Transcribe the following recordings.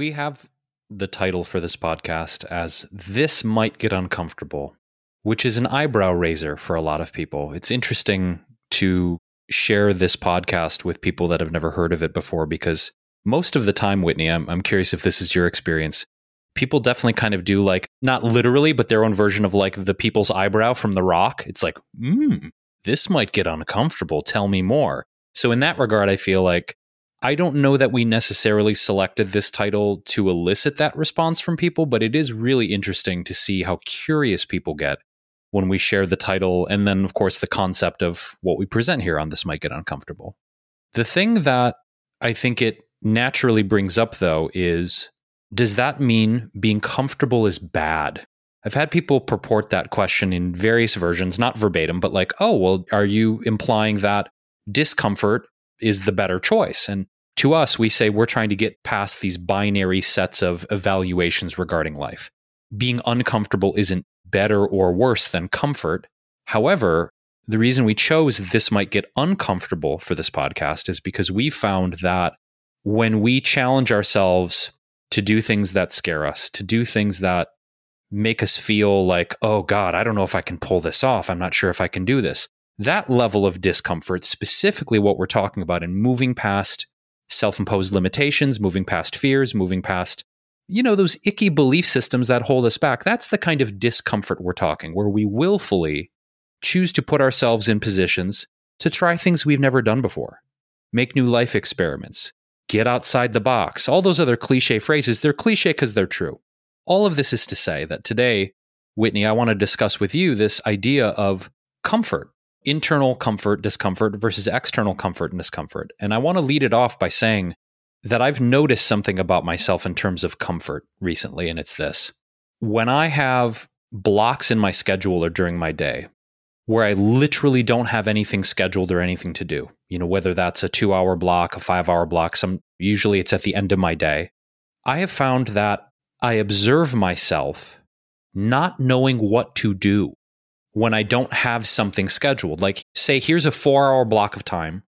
We have the title for this podcast as This Might Get Uncomfortable, which is an eyebrow raiser for a lot of people. It's interesting to share this podcast with people that have never heard of it before because most of the time, Whitney, I'm, I'm curious if this is your experience. People definitely kind of do like, not literally, but their own version of like the people's eyebrow from The Rock. It's like, hmm, this might get uncomfortable. Tell me more. So, in that regard, I feel like I don't know that we necessarily selected this title to elicit that response from people, but it is really interesting to see how curious people get when we share the title and then, of course, the concept of what we present here on This Might Get Uncomfortable. The thing that I think it naturally brings up, though, is does that mean being comfortable is bad? I've had people purport that question in various versions, not verbatim, but like, oh, well, are you implying that discomfort is the better choice. And to us, we say we're trying to get past these binary sets of evaluations regarding life. Being uncomfortable isn't better or worse than comfort. However, the reason we chose this might get uncomfortable for this podcast is because we found that when we challenge ourselves to do things that scare us, to do things that make us feel like, oh God, I don't know if I can pull this off. I'm not sure if I can do this that level of discomfort, specifically what we're talking about in moving past self imposed limitations, moving past fears, moving past, you know, those icky belief systems that hold us back, that's the kind of discomfort we're talking, where we willfully choose to put ourselves in positions to try things we've never done before, make new life experiments, get outside the box, all those other cliche phrases. They're cliche because they're true. All of this is to say that today, Whitney, I want to discuss with you this idea of comfort internal comfort, discomfort versus external comfort and discomfort. And I want to lead it off by saying that I've noticed something about myself in terms of comfort recently, and it's this. When I have blocks in my schedule or during my day where I literally don't have anything scheduled or anything to do, you know, whether that's a two hour block, a five hour block, some usually it's at the end of my day, I have found that I observe myself not knowing what to do when I don't have something scheduled. Like, say, here's a four hour block of time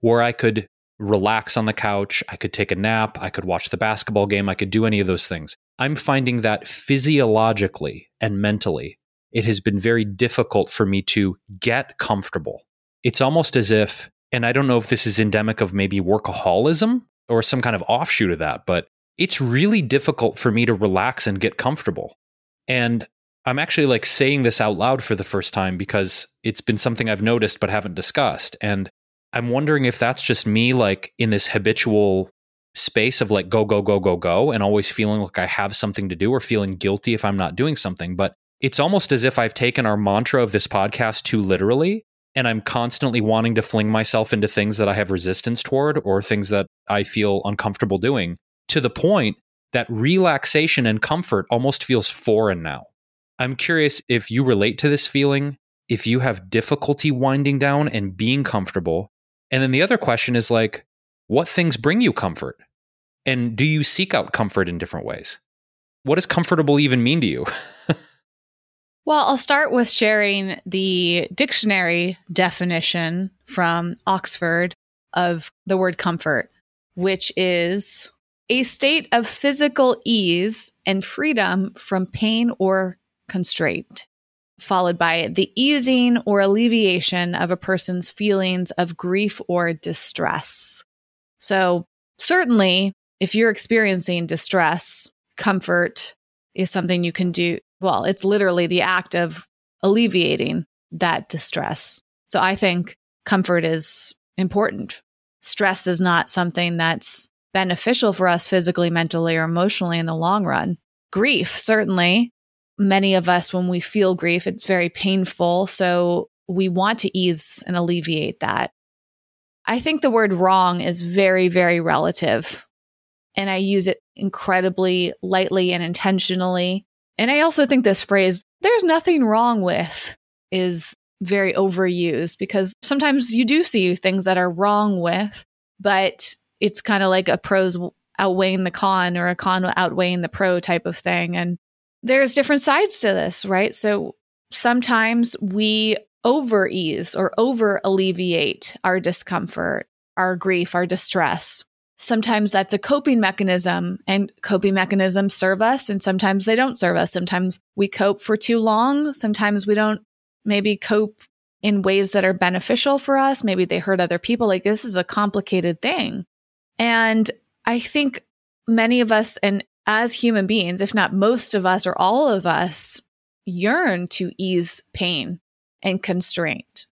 where I could relax on the couch, I could take a nap, I could watch the basketball game, I could do any of those things. I'm finding that physiologically and mentally, it has been very difficult for me to get comfortable. It's almost as if, and I don't know if this is endemic of maybe workaholism or some kind of offshoot of that, but it's really difficult for me to relax and get comfortable. And I'm actually like saying this out loud for the first time because it's been something I've noticed but haven't discussed. And I'm wondering if that's just me like in this habitual space of like go, go, go, go, go, and always feeling like I have something to do or feeling guilty if I'm not doing something. But it's almost as if I've taken our mantra of this podcast too literally. And I'm constantly wanting to fling myself into things that I have resistance toward or things that I feel uncomfortable doing to the point that relaxation and comfort almost feels foreign now. I'm curious if you relate to this feeling, if you have difficulty winding down and being comfortable. And then the other question is like, what things bring you comfort? And do you seek out comfort in different ways? What does comfortable even mean to you? well, I'll start with sharing the dictionary definition from Oxford of the word comfort, which is a state of physical ease and freedom from pain or constraint, followed by the easing or alleviation of a person's feelings of grief or distress. So, certainly, if you're experiencing distress, comfort is something you can do. Well, it's literally the act of alleviating that distress. So, I think comfort is important. Stress is not something that's beneficial for us physically, mentally, or emotionally in the long run. Grief, certainly, many of us, when we feel grief, it's very painful. So we want to ease and alleviate that. I think the word wrong is very, very relative. And I use it incredibly lightly and intentionally. And I also think this phrase, there's nothing wrong with, is very overused because sometimes you do see things that are wrong with, but it's kind of like a pros outweighing the con or a con outweighing the pro type of thing. And there's different sides to this, right? So sometimes we over ease or over alleviate our discomfort, our grief, our distress. Sometimes that's a coping mechanism and coping mechanisms serve us and sometimes they don't serve us. Sometimes we cope for too long. Sometimes we don't maybe cope in ways that are beneficial for us. Maybe they hurt other people. Like this is a complicated thing. And I think many of us, and as human beings, if not most of us or all of us, yearn to ease pain and constraint.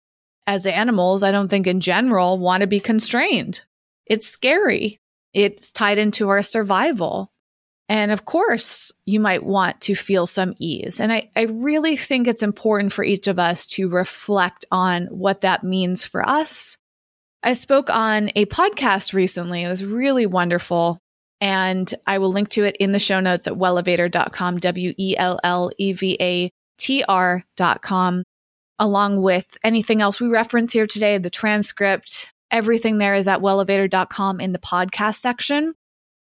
As animals, I don't think in general want to be constrained. It's scary. It's tied into our survival. And of course, you might want to feel some ease. And I, I really think it's important for each of us to reflect on what that means for us. I spoke on a podcast recently. It was really wonderful. And I will link to it in the show notes at wellevatr.com, W E L L E V A T R.com, along with anything else we reference here today, the transcript, everything there is at wellevatr.com in the podcast section.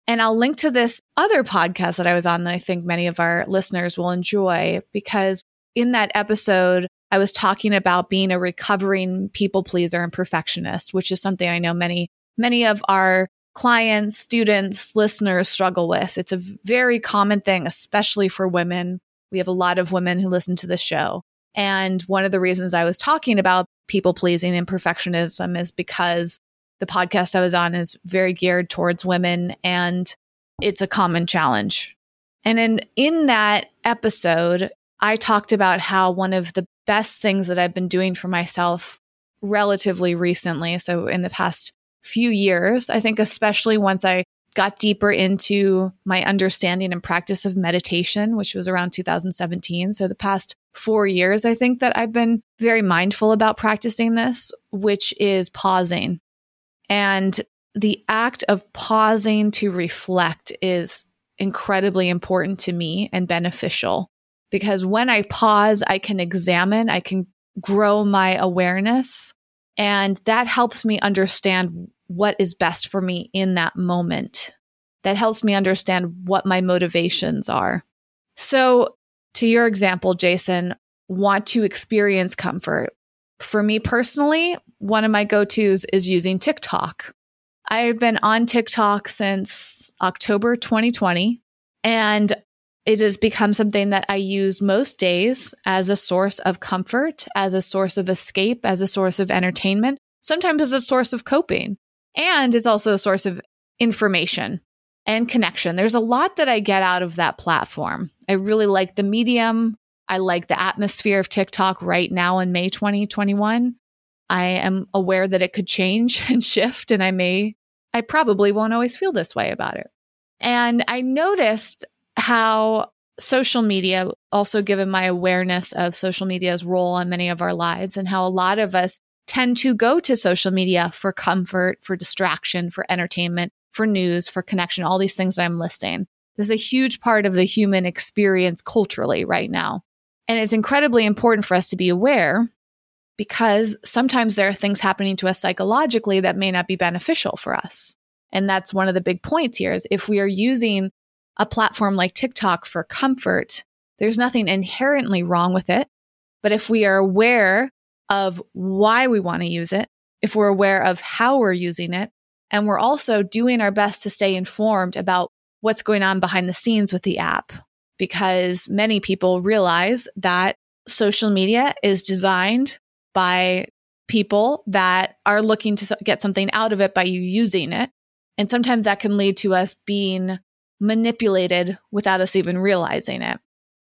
And I'll link to this other podcast that I was on that I think many of our listeners will enjoy because in that episode, I was talking about being a recovering people pleaser and perfectionist, which is something I know many, many of our clients, students, listeners struggle with. It's a very common thing, especially for women. We have a lot of women who listen to the show. And one of the reasons I was talking about people pleasing and perfectionism is because the podcast I was on is very geared towards women and it's a common challenge. And in, in that episode, I talked about how one of the best things that I've been doing for myself relatively recently, so in the past few years, I think, especially once I got deeper into my understanding and practice of meditation, which was around 2017. So the past four years, I think that I've been very mindful about practicing this, which is pausing. And the act of pausing to reflect is incredibly important to me and beneficial because when I pause, I can examine, I can grow my awareness, and that helps me understand what is best for me in that moment. That helps me understand what my motivations are. So, to your example, Jason, want to experience comfort. For me personally, one of my go tos is using TikTok. I've been on TikTok since October 2020, and it has become something that I use most days as a source of comfort, as a source of escape, as a source of entertainment, sometimes as a source of coping, and is also a source of information and connection. There's a lot that I get out of that platform. I really like the medium. I like the atmosphere of TikTok right now in May 2021. I am aware that it could change and shift, and I may, I probably won't always feel this way about it. And I noticed how social media, also given my awareness of social media's role on many of our lives, and how a lot of us tend to go to social media for comfort, for distraction, for entertainment, for news, for connection, all these things that I'm listing. This is a huge part of the human experience culturally right now. And it's incredibly important for us to be aware because sometimes there are things happening to us psychologically that may not be beneficial for us. And that's one of the big points here is if we are using a platform like TikTok for comfort, there's nothing inherently wrong with it. But if we are aware of why we want to use it, if we're aware of how we're using it, and we're also doing our best to stay informed about what's going on behind the scenes with the app, because many people realize that social media is designed by people that are looking to get something out of it by you using it. And sometimes that can lead to us being manipulated without us even realizing it.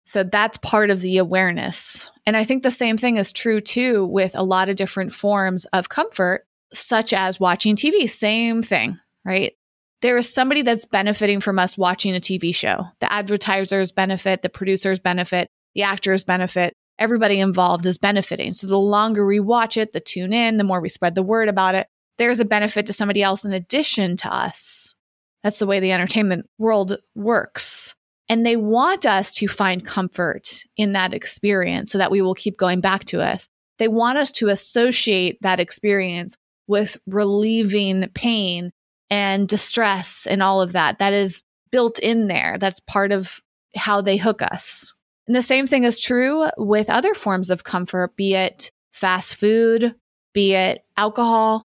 So that's part of the awareness. And I think the same thing is true too with a lot of different forms of comfort, such as watching TV. Same thing, right? There is somebody that's benefiting from us watching a TV show. The advertisers benefit, the producers benefit, the actors benefit, everybody involved is benefiting. So the longer we watch it, the tune in, the more we spread the word about it, there's a benefit to somebody else in addition to us. That's the way the entertainment world works. And they want us to find comfort in that experience so that we will keep going back to us. They want us to associate that experience with relieving pain and distress and all of that. That is built in there. That's part of how they hook us. And the same thing is true with other forms of comfort, be it fast food, be it alcohol,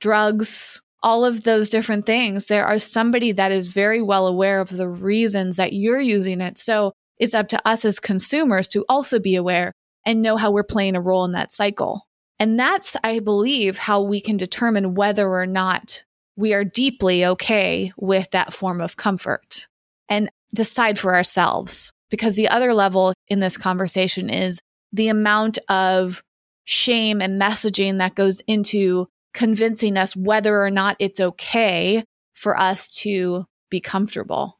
drugs, all of those different things. There are somebody that is very well aware of the reasons that you're using it. So it's up to us as consumers to also be aware and know how we're playing a role in that cycle. And that's, I believe, how we can determine whether or not we are deeply okay with that form of comfort and decide for ourselves. Because the other level in this conversation is the amount of shame and messaging that goes into convincing us whether or not it's okay for us to be comfortable.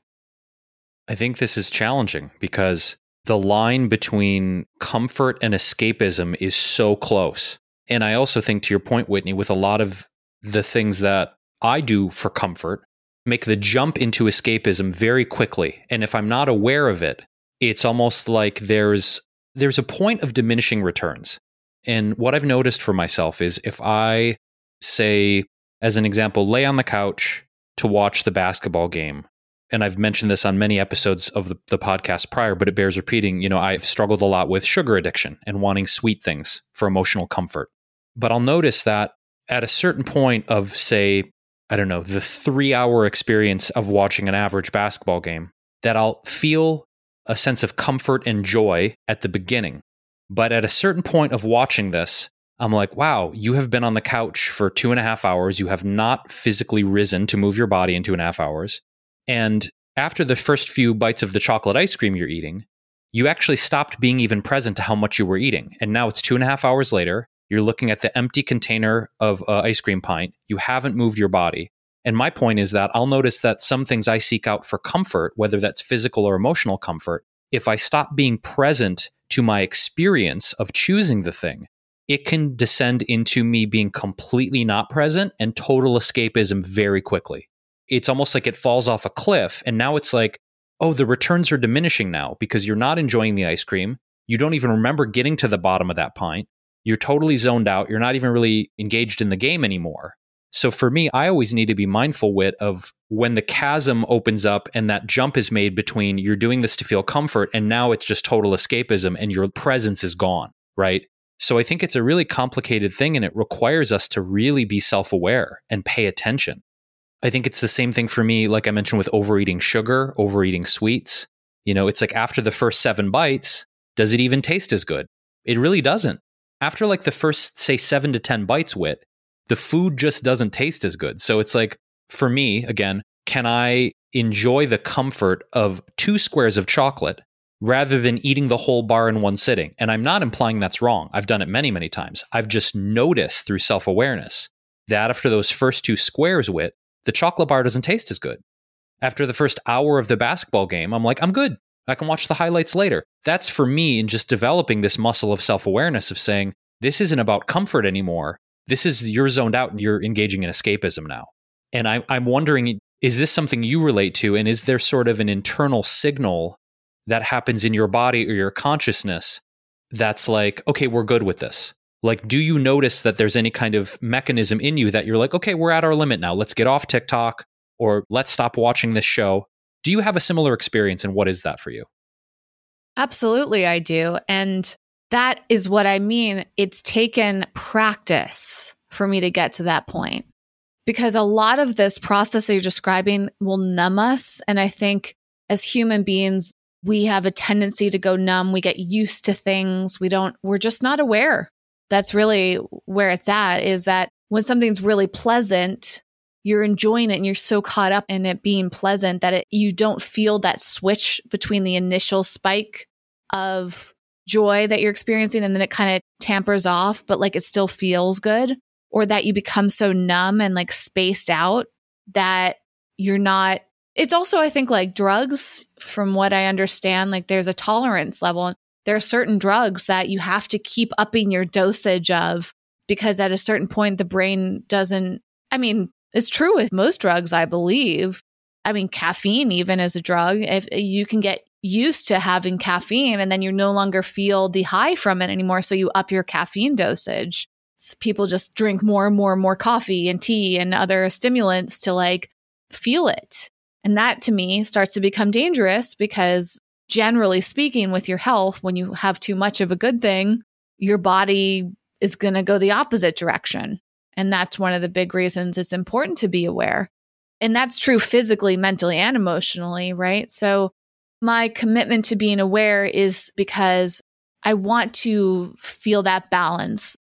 I think this is challenging because the line between comfort and escapism is so close. And I also think, to your point, Whitney, with a lot of the things that I do for comfort, make the jump into escapism very quickly. And if I'm not aware of it, it's almost like there's there's a point of diminishing returns. And what I've noticed for myself is if I say, as an example, lay on the couch to watch the basketball game. And I've mentioned this on many episodes of the, the podcast prior, but it bears repeating. You know, I've struggled a lot with sugar addiction and wanting sweet things for emotional comfort. But I'll notice that at a certain point of, say, I don't know, the three hour experience of watching an average basketball game, that I'll feel a sense of comfort and joy at the beginning. But at a certain point of watching this, I'm like, wow, you have been on the couch for two and a half hours. You have not physically risen to move your body in two and a half hours. And after the first few bites of the chocolate ice cream you're eating, you actually stopped being even present to how much you were eating. And now it's two and a half hours later. You're looking at the empty container of uh, ice cream pint. You haven't moved your body. And my point is that I'll notice that some things I seek out for comfort, whether that's physical or emotional comfort, if I stop being present to my experience of choosing the thing, it can descend into me being completely not present and total escapism very quickly. It's almost like it falls off a cliff. And now it's like, oh, the returns are diminishing now because you're not enjoying the ice cream. You don't even remember getting to the bottom of that pint. You're totally zoned out. You're not even really engaged in the game anymore. So for me, I always need to be mindful with of when the chasm opens up and that jump is made between you're doing this to feel comfort and now it's just total escapism and your presence is gone, right? So I think it's a really complicated thing and it requires us to really be self aware and pay attention. I think it's the same thing for me, like I mentioned with overeating sugar, overeating sweets. You know, it's like after the first seven bites, does it even taste as good? It really doesn't. After like the first, say, seven to 10 bites with, the food just doesn't taste as good. So it's like, for me, again, can I enjoy the comfort of two squares of chocolate rather than eating the whole bar in one sitting. And I'm not implying that's wrong. I've done it many, many times. I've just noticed through self awareness that after those first two squares with, the chocolate bar doesn't taste as good. After the first hour of the basketball game, I'm like, I'm good. I can watch the highlights later. That's for me in just developing this muscle of self awareness of saying, this isn't about comfort anymore. This is you're zoned out and you're engaging in escapism now. And I, I'm wondering, is this something you relate to? And is there sort of an internal signal that happens in your body or your consciousness that's like, okay, we're good with this? Like, do you notice that there's any kind of mechanism in you that you're like, okay, we're at our limit now. Let's get off TikTok or let's stop watching this show? Do you have a similar experience and what is that for you? Absolutely, I do. And that is what I mean. It's taken practice for me to get to that point because a lot of this process that you're describing will numb us. And I think as human beings, we have a tendency to go numb. We get used to things. We don't, we're just not aware. That's really where it's at is that when something's really pleasant, you're enjoying it and you're so caught up in it being pleasant that it, you don't feel that switch between the initial spike of joy that you're experiencing and then it kind of tampers off, but like it still feels good, or that you become so numb and like spaced out that you're not it's also, I think, like drugs, from what I understand, like there's a tolerance level. There are certain drugs that you have to keep upping your dosage of because at a certain point, the brain doesn't I mean, it's true with most drugs, I believe. I mean, caffeine, even as a drug, if eh, you can get used to having caffeine and then you no longer feel the high from it anymore. So you up your caffeine dosage. People just drink more and more and more coffee and tea and other stimulants to like feel it. And that to me starts to become dangerous because generally speaking, with your health, when you have too much of a good thing, your body is going to go the opposite direction. And that's one of the big reasons it's important to be aware. And that's true physically, mentally, and emotionally, right? So, my commitment to being aware is because I want to feel that balance.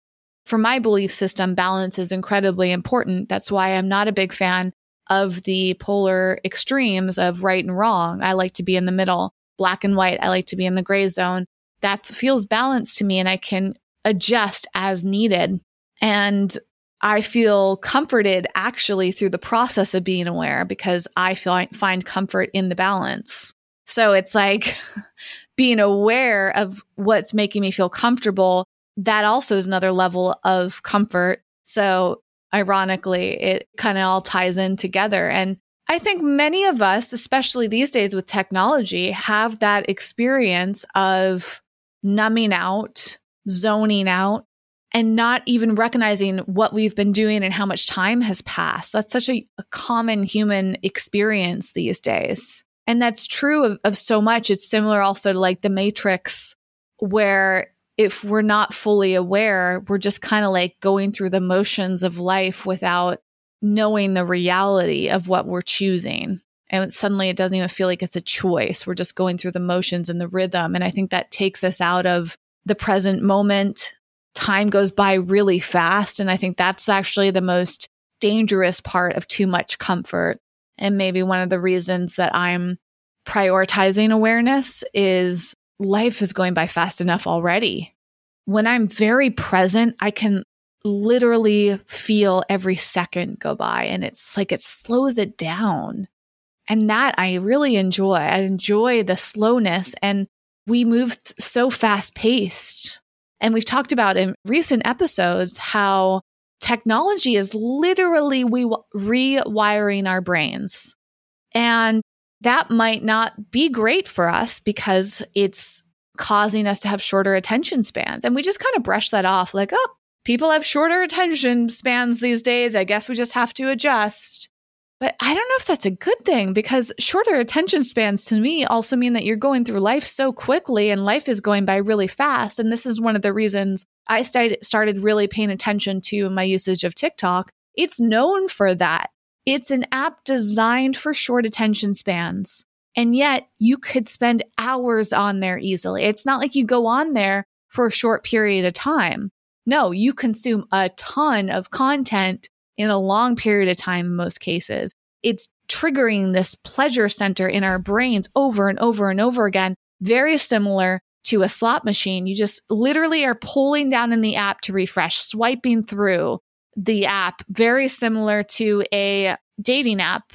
For my belief system, balance is incredibly important. That's why I'm not a big fan of the polar extremes of right and wrong. I like to be in the middle, black and white. I like to be in the gray zone. That feels balanced to me and I can adjust as needed. And I feel comforted actually through the process of being aware because I feel find comfort in the balance. So it's like being aware of what's making me feel comfortable. That also is another level of comfort. So ironically, it kind of all ties in together. And I think many of us, especially these days with technology, have that experience of numbing out, zoning out, and not even recognizing what we've been doing and how much time has passed. That's such a, a common human experience these days. And that's true of, of so much. It's similar also to like the Matrix, where if we're not fully aware, we're just kind of like going through the motions of life without knowing the reality of what we're choosing. And suddenly it doesn't even feel like it's a choice. We're just going through the motions and the rhythm. And I think that takes us out of the present moment. Time goes by really fast. And I think that's actually the most dangerous part of too much comfort and maybe one of the reasons that I'm prioritizing awareness is life is going by fast enough already. When I'm very present, I can literally feel every second go by and it's like it slows it down. And that I really enjoy. I enjoy the slowness and we move so fast paced. And we've talked about in recent episodes how technology is literally we rewiring our brains. And that might not be great for us because it's causing us to have shorter attention spans. And we just kind of brush that off like, oh, people have shorter attention spans these days. I guess we just have to adjust. But I don't know if that's a good thing because shorter attention spans to me also mean that you're going through life so quickly and life is going by really fast. And this is one of the reasons I started really paying attention to my usage of TikTok. It's known for that. It's an app designed for short attention spans. And yet you could spend hours on there easily. It's not like you go on there for a short period of time. No, you consume a ton of content in a long period of time in most cases. It's triggering this pleasure center in our brains over and over and over again, very similar to a slot machine. You just literally are pulling down in the app to refresh, swiping through the app, very similar to a dating app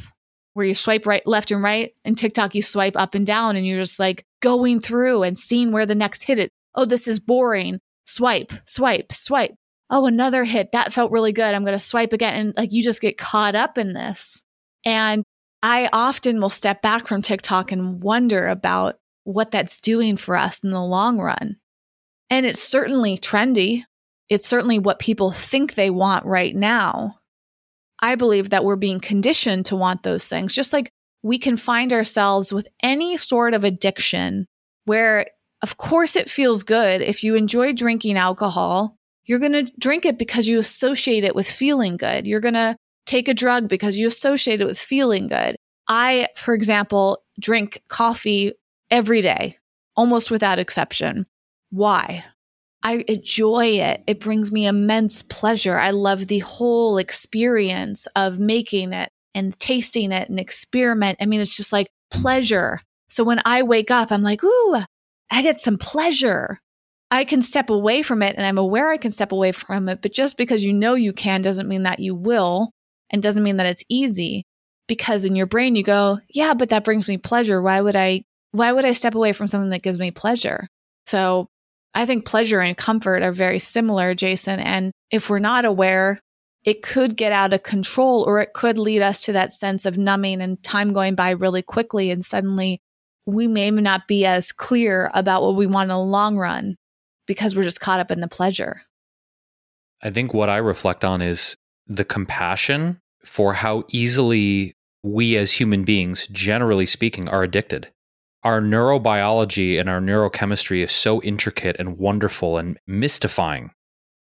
where you swipe right, left, and right. And TikTok, you swipe up and down, and you're just like going through and seeing where the next hit it. Oh, this is boring. Swipe, swipe, swipe oh, another hit. That felt really good. I'm going to swipe again. And like you just get caught up in this. And I often will step back from TikTok and wonder about what that's doing for us in the long run. And it's certainly trendy. It's certainly what people think they want right now. I believe that we're being conditioned to want those things, just like we can find ourselves with any sort of addiction where, of course, it feels good. If you enjoy drinking alcohol, you're going to drink it because you associate it with feeling good. You're going to take a drug because you associate it with feeling good. I, for example, drink coffee every day, almost without exception. Why? I enjoy it. It brings me immense pleasure. I love the whole experience of making it and tasting it and experiment. I mean, it's just like pleasure. So when I wake up, I'm like, ooh, I get some pleasure. I can step away from it and I'm aware I can step away from it. But just because you know you can doesn't mean that you will and doesn't mean that it's easy because in your brain you go, yeah, but that brings me pleasure. Why would I, why would I step away from something that gives me pleasure? So I think pleasure and comfort are very similar, Jason. And if we're not aware, it could get out of control or it could lead us to that sense of numbing and time going by really quickly. And suddenly we may not be as clear about what we want in the long run because we're just caught up in the pleasure. I think what I reflect on is the compassion for how easily we as human beings, generally speaking, are addicted. Our neurobiology and our neurochemistry is so intricate and wonderful and mystifying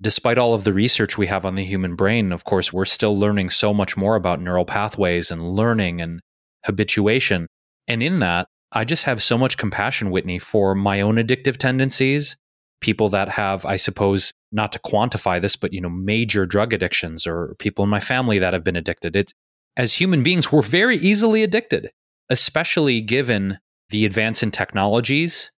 despite all of the research we have on the human brain, of course, we're still learning so much more about neural pathways and learning and habituation. And in that, I just have so much compassion, Whitney, for my own addictive tendencies, people that have, I suppose, not to quantify this, but you know, major drug addictions or people in my family that have been addicted. It's as human beings, we're very easily addicted, especially given the advance in technologies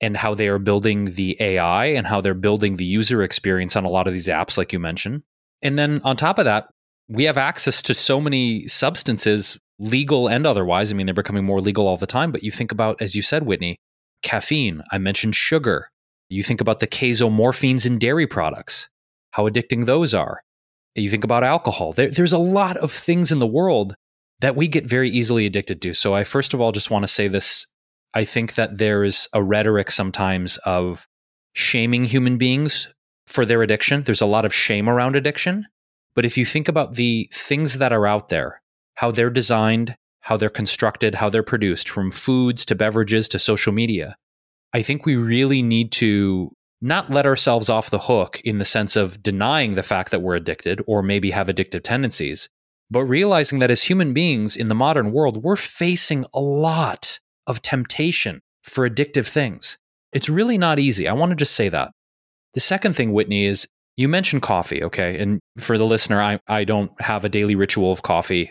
and how they are building the AI and how they're building the user experience on a lot of these apps, like you mentioned. And then on top of that, we have access to so many substances, legal and otherwise. I mean, they're becoming more legal all the time. But you think about, as you said, Whitney, caffeine. I mentioned sugar. You think about the casomorphins in dairy products, how addicting those are. You think about alcohol. There, there's a lot of things in the world that we get very easily addicted to. So I first of all just want to say this I think that there is a rhetoric sometimes of shaming human beings for their addiction. There's a lot of shame around addiction. But if you think about the things that are out there, how they're designed, how they're constructed, how they're produced, from foods to beverages to social media, I think we really need to not let ourselves off the hook in the sense of denying the fact that we're addicted or maybe have addictive tendencies, but realizing that as human beings in the modern world, we're facing a lot of temptation for addictive things. It's really not easy. I want to just say that. The second thing, Whitney, is you mentioned coffee, okay? And for the listener, I, I don't have a daily ritual of coffee,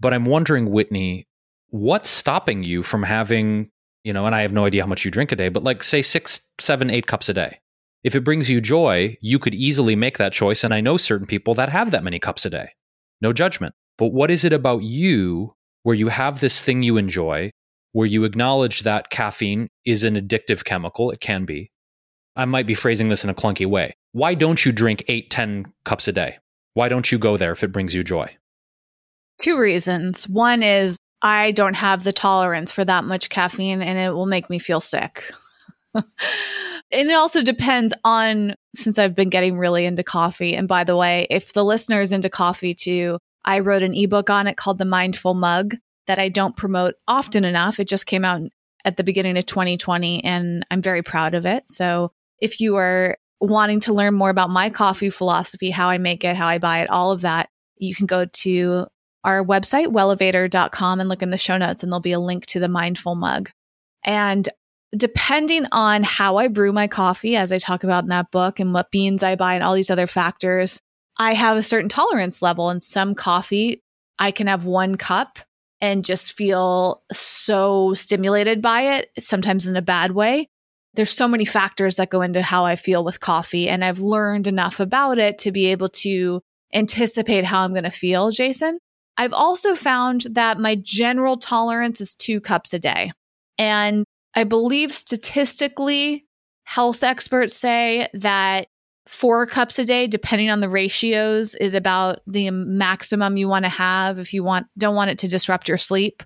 but I'm wondering, Whitney, what's stopping you from having, you know, and I have no idea how much you drink a day, but like say six, seven, eight cups a day. If it brings you joy, you could easily make that choice. And I know certain people that have that many cups a day. No judgment. But what is it about you where you have this thing you enjoy where you acknowledge that caffeine is an addictive chemical. It can be. I might be phrasing this in a clunky way. Why don't you drink eight, 10 cups a day? Why don't you go there if it brings you joy? Two reasons. One is I don't have the tolerance for that much caffeine and it will make me feel sick. and it also depends on since I've been getting really into coffee. And by the way, if the listener is into coffee too, I wrote an ebook on it called The Mindful Mug that I don't promote often enough. It just came out at the beginning of 2020 and I'm very proud of it. So if you are wanting to learn more about my coffee philosophy, how I make it, how I buy it, all of that, you can go to our website, wellevatr.com, and look in the show notes, and there'll be a link to the mindful mug. And depending on how I brew my coffee, as I talk about in that book, and what beans I buy, and all these other factors, I have a certain tolerance level. And some coffee, I can have one cup and just feel so stimulated by it, sometimes in a bad way. There's so many factors that go into how I feel with coffee, and I've learned enough about it to be able to anticipate how I'm going to feel, Jason. I've also found that my general tolerance is two cups a day. And I believe statistically, health experts say that four cups a day depending on the ratios is about the maximum you want to have if you want don't want it to disrupt your sleep.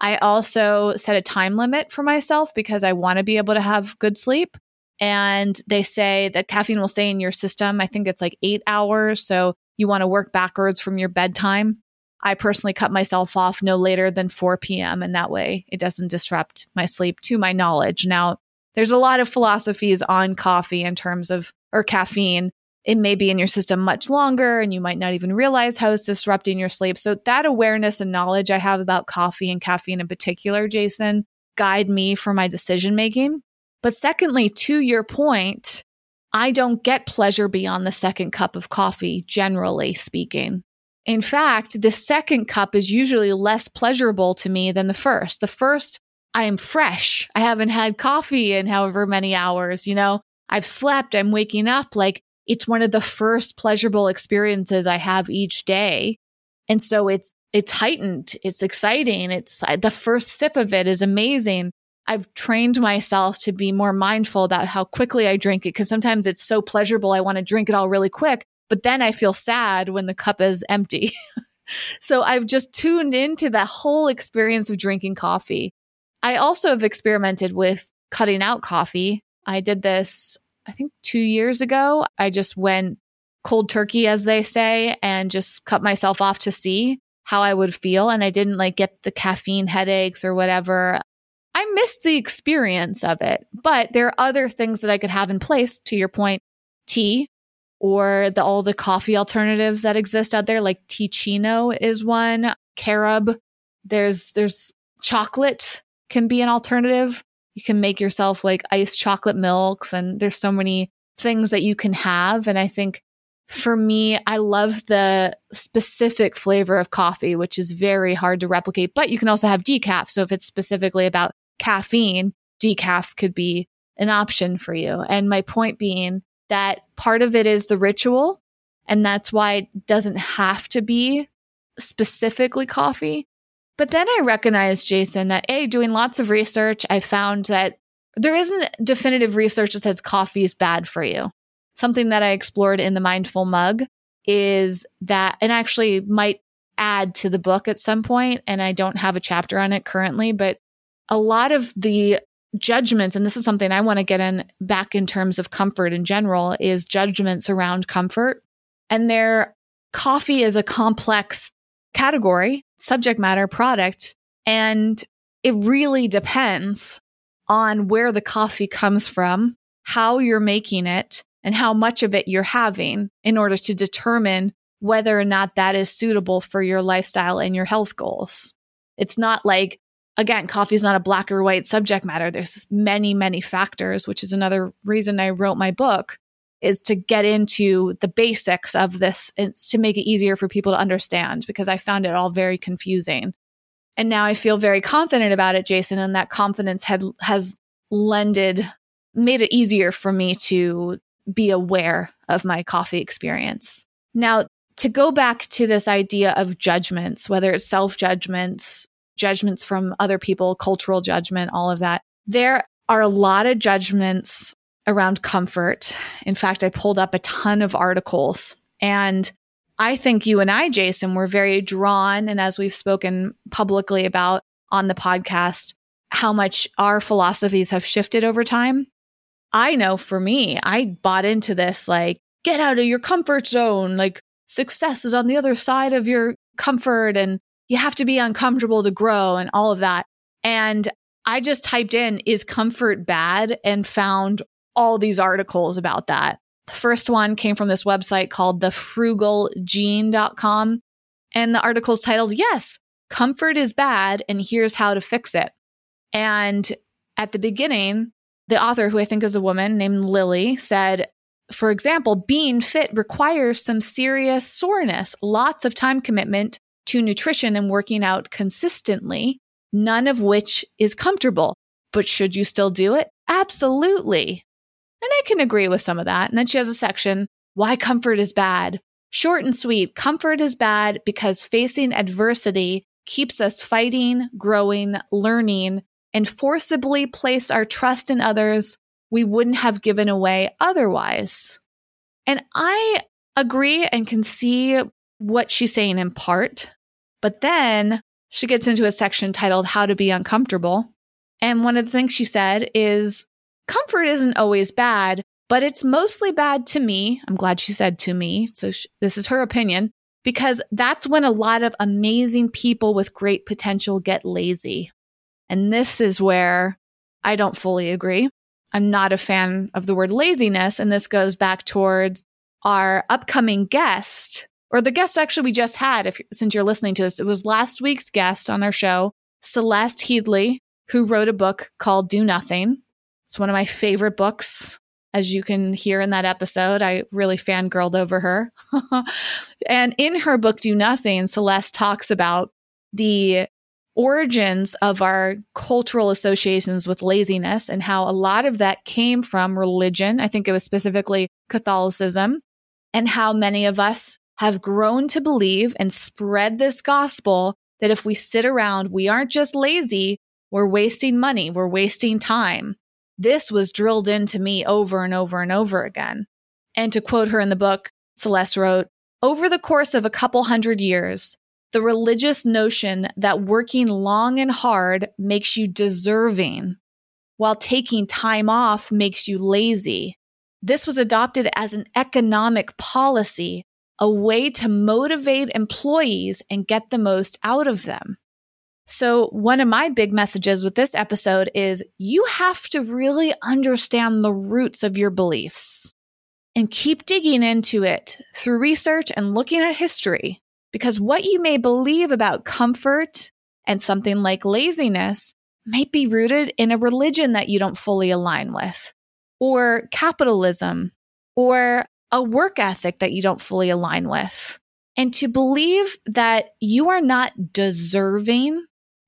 I also set a time limit for myself because i want to be able to have good sleep. And they say that caffeine will stay in your system i think it's like eight hours so you want to work backwards from your bedtime. I personally cut myself off no later than 4 p.m and that way it doesn't disrupt my sleep to my knowledge. Now there's a lot of philosophies on coffee in terms of or caffeine, it may be in your system much longer and you might not even realize how it's disrupting your sleep. So, that awareness and knowledge I have about coffee and caffeine in particular, Jason, guide me for my decision making. But secondly, to your point, I don't get pleasure beyond the second cup of coffee, generally speaking. In fact, the second cup is usually less pleasurable to me than the first. The first, I am fresh. I haven't had coffee in however many hours, you know? I've slept, I'm waking up. Like it's one of the first pleasurable experiences I have each day. And so it's, it's heightened. It's exciting. It's the first sip of it is amazing. I've trained myself to be more mindful about how quickly I drink it because sometimes it's so pleasurable. I want to drink it all really quick. but then I feel sad when the cup is empty. so I've just tuned into that whole experience of drinking coffee. I also have experimented with cutting out coffee. I did this, I think, two years ago. I just went cold turkey, as they say, and just cut myself off to see how I would feel. And I didn't like get the caffeine headaches or whatever. I missed the experience of it, but there are other things that I could have in place. To your point, tea or the, all the coffee alternatives that exist out there, like Teeccino is one, carob. There's there's chocolate can be an alternative. You can make yourself like iced chocolate milks, and there's so many things that you can have. And I think for me, I love the specific flavor of coffee, which is very hard to replicate, but you can also have decaf. So if it's specifically about caffeine, decaf could be an option for you. And my point being that part of it is the ritual. And that's why it doesn't have to be specifically coffee. But then I recognized, Jason, that A, doing lots of research, I found that there isn't definitive research that says coffee is bad for you. Something that I explored in the Mindful Mug is that, and actually might add to the book at some point, and I don't have a chapter on it currently, but a lot of the judgments, and this is something I want to get in back in terms of comfort in general, is judgments around comfort. And their coffee is a complex category, subject matter, product. And it really depends on where the coffee comes from, how you're making it, and how much of it you're having in order to determine whether or not that is suitable for your lifestyle and your health goals. It's not like again, coffee is not a black or white subject matter. There's many, many factors, which is another reason I wrote my book is to get into the basics of this to make it easier for people to understand because I found it all very confusing. And now I feel very confident about it, Jason, and that confidence had has lended made it easier for me to be aware of my coffee experience. Now, to go back to this idea of judgments, whether it's self judgments judgments from other people, cultural judgment, all of that. There are a lot of judgments around comfort. In fact, I pulled up a ton of articles and I think you and I, Jason, were very drawn. And as we've spoken publicly about on the podcast, how much our philosophies have shifted over time. I know for me, I bought into this like, get out of your comfort zone. Like, success is on the other side of your comfort. And you have to be uncomfortable to grow and all of that. And I just typed in, is comfort bad? And found all these articles about that. The first one came from this website called thefrugalgene.com. And the article is titled, Yes, Comfort is Bad, and Here's How to Fix It. And at the beginning, the author, who I think is a woman named Lily, said, for example, being fit requires some serious soreness, lots of time commitment, to nutrition and working out consistently, none of which is comfortable. But should you still do it? Absolutely. And I can agree with some of that. And then she has a section why comfort is bad. Short and sweet, comfort is bad because facing adversity keeps us fighting, growing, learning, and forcibly place our trust in others we wouldn't have given away otherwise. And I agree and can see what she's saying in part. But then she gets into a section titled How to Be Uncomfortable. And one of the things she said is comfort isn't always bad, but it's mostly bad to me. I'm glad she said to me. So this is her opinion because that's when a lot of amazing people with great potential get lazy. And this is where I don't fully agree. I'm not a fan of the word laziness. And this goes back towards our upcoming guest or the guest actually we just had, if since you're listening to this, it was last week's guest on our show, Celeste Headlee, who wrote a book called Do Nothing. It's one of my favorite books. As you can hear in that episode, I really fangirled over her. and in her book, Do Nothing, Celeste talks about the origins of our cultural associations with laziness and how a lot of that came from religion. I think it was specifically Catholicism, and how many of us have grown to believe and spread this gospel that if we sit around, we aren't just lazy, we're wasting money, we're wasting time. This was drilled into me over and over and over again. And to quote her in the book, Celeste wrote, over the course of a couple hundred years, the religious notion that working long and hard makes you deserving, while taking time off makes you lazy. This was adopted as an economic policy, a way to motivate employees and get the most out of them. So, one of my big messages with this episode is you have to really understand the roots of your beliefs and keep digging into it through research and looking at history. Because what you may believe about comfort and something like laziness might be rooted in a religion that you don't fully align with, or capitalism, or a work ethic that you don't fully align with. And to believe that you are not deserving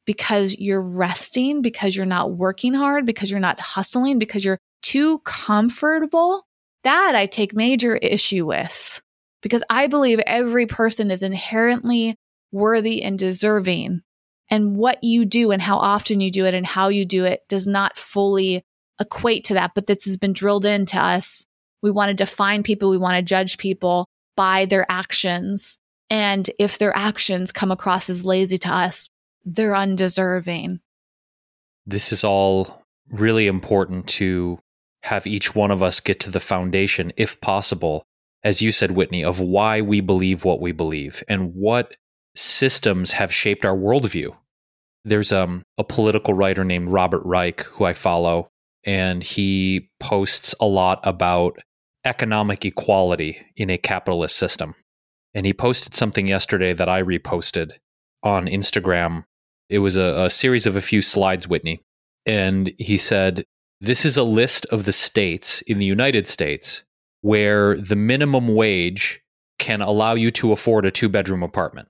because you're resting, because you're not working hard, because you're not hustling, because you're too comfortable that I take major issue with because I believe every person is inherently worthy and deserving. And what you do and how often you do it and how you do it does not fully equate to that. But this has been drilled into us. We want to define people, we want to judge people by their actions. And if their actions come across as lazy to us, they're undeserving. This is all really important to have each one of us get to the foundation, if possible, as you said, Whitney, of why we believe what we believe and what systems have shaped our worldview. There's um, a political writer named Robert Reich who I follow, and he posts a lot about economic equality in a capitalist system. And he posted something yesterday that I reposted on Instagram. It was a, a series of a few slides, Whitney. And he said, this is a list of the states in the United States where the minimum wage can allow you to afford a two bedroom apartment.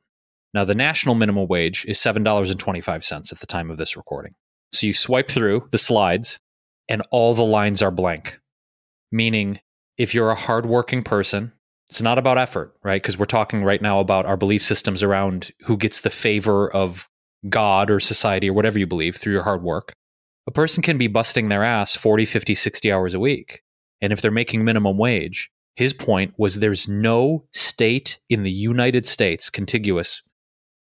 Now, the national minimum wage is $7.25 at the time of this recording. So you swipe through the slides and all the lines are blank, meaning if you're a hardworking person, it's not about effort, right? Because we're talking right now about our belief systems around who gets the favor of God or society or whatever you believe through your hard work a person can be busting their ass 40, 50, 60 hours a week. And if they're making minimum wage, his point was there's no state in the United States contiguous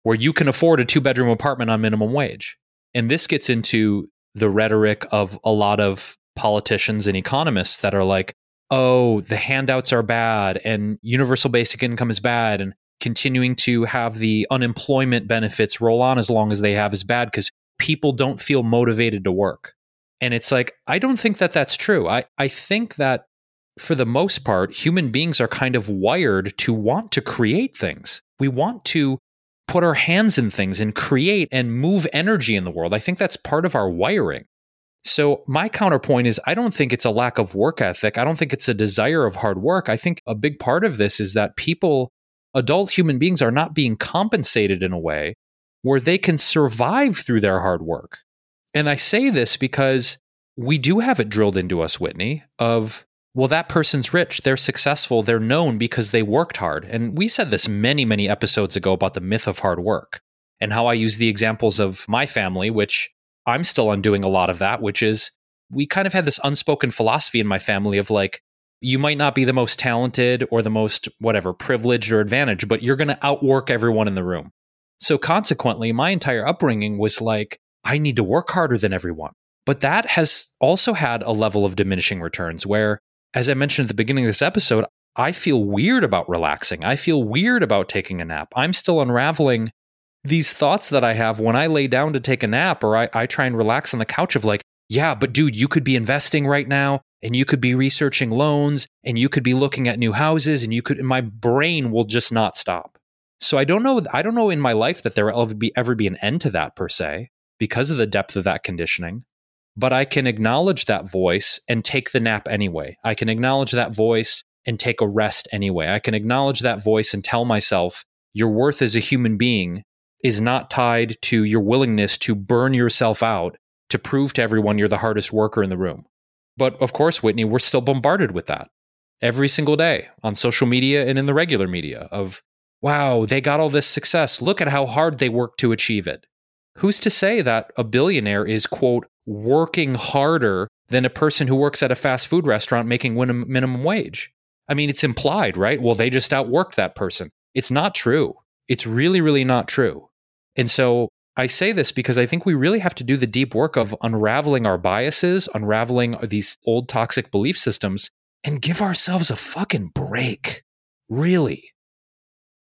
where you can afford a two bedroom apartment on minimum wage. And this gets into the rhetoric of a lot of politicians and economists that are like, oh, the handouts are bad and universal basic income is bad and continuing to have the unemployment benefits roll on as long as they have is bad because people don't feel motivated to work. And it's like, I don't think that that's true. I, I think that for the most part, human beings are kind of wired to want to create things. We want to put our hands in things and create and move energy in the world. I think that's part of our wiring. So, my counterpoint is I don't think it's a lack of work ethic. I don't think it's a desire of hard work. I think a big part of this is that people, adult human beings, are not being compensated in a way where they can survive through their hard work. And I say this because we do have it drilled into us, Whitney, of, well, that person's rich, they're successful, they're known because they worked hard. And we said this many, many episodes ago about the myth of hard work and how I use the examples of my family, which I'm still undoing a lot of that, which is we kind of had this unspoken philosophy in my family of like, you might not be the most talented or the most whatever privileged or advantaged, but you're going to outwork everyone in the room. So consequently, my entire upbringing was like, I need to work harder than everyone. But that has also had a level of diminishing returns where, as I mentioned at the beginning of this episode, I feel weird about relaxing. I feel weird about taking a nap. I'm still unraveling these thoughts that I have when I lay down to take a nap or I, I try and relax on the couch of like, yeah, but dude, you could be investing right now and you could be researching loans and you could be looking at new houses and you could, my brain will just not stop. So I don't know. I don't know in my life that there will ever be, ever be an end to that per se because of the depth of that conditioning. But I can acknowledge that voice and take the nap anyway. I can acknowledge that voice and take a rest anyway. I can acknowledge that voice and tell myself your worth as a human being is not tied to your willingness to burn yourself out to prove to everyone you're the hardest worker in the room. But of course, Whitney, we're still bombarded with that every single day on social media and in the regular media of wow, they got all this success. Look at how hard they worked to achieve it. Who's to say that a billionaire is, quote, working harder than a person who works at a fast food restaurant making minimum wage? I mean, it's implied, right? Well, they just outworked that person. It's not true. It's really, really not true. And so I say this because I think we really have to do the deep work of unraveling our biases, unraveling these old toxic belief systems, and give ourselves a fucking break. Really.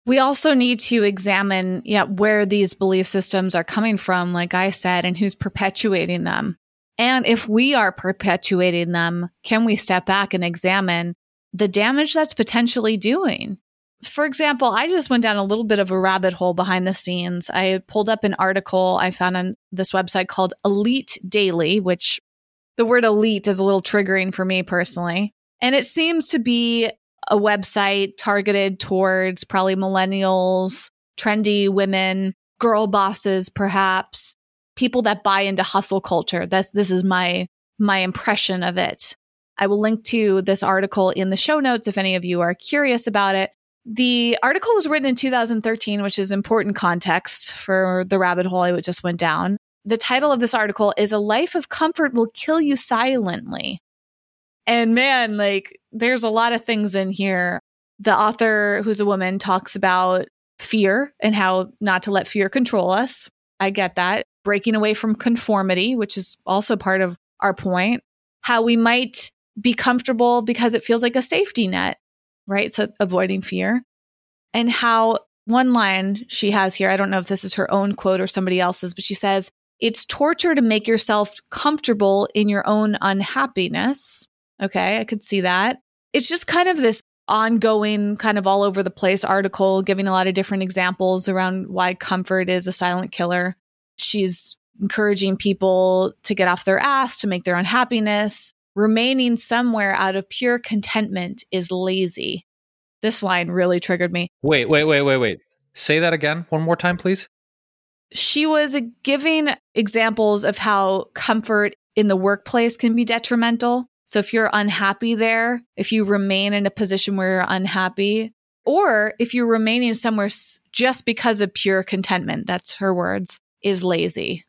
We also need to examine yeah, where these belief systems are coming from, like I said, and who's perpetuating them. And if we are perpetuating them, can we step back and examine the damage that's potentially doing? For example, I just went down a little bit of a rabbit hole behind the scenes. I pulled up an article I found on this website called Elite Daily, which the word elite is a little triggering for me personally. And it seems to be a website targeted towards probably millennials, trendy women, girl bosses, perhaps people that buy into hustle culture. That's this is my my impression of it. I will link to this article in the show notes if any of you are curious about it. The article was written in 2013, which is important context for the rabbit hole I just went down. The title of this article is A Life of Comfort Will Kill You Silently. And man, like there's a lot of things in here. The author, who's a woman, talks about fear and how not to let fear control us. I get that. Breaking away from conformity, which is also part of our point. How we might be comfortable because it feels like a safety net right? So avoiding fear. And how one line she has here, I don't know if this is her own quote or somebody else's, but she says, It's torture to make yourself comfortable in your own unhappiness. Okay, I could see that. It's just kind of this ongoing, kind of all over the place article giving a lot of different examples around why comfort is a silent killer. She's encouraging people to get off their ass, to make their own happiness, remaining somewhere out of pure contentment is lazy. This line really triggered me. Wait, wait, wait, wait, wait. Say that again one more time, please. She was giving examples of how comfort in the workplace can be detrimental. So if you're unhappy there, if you remain in a position where you're unhappy, or if you're remaining somewhere just because of pure contentment, that's her words, is lazy.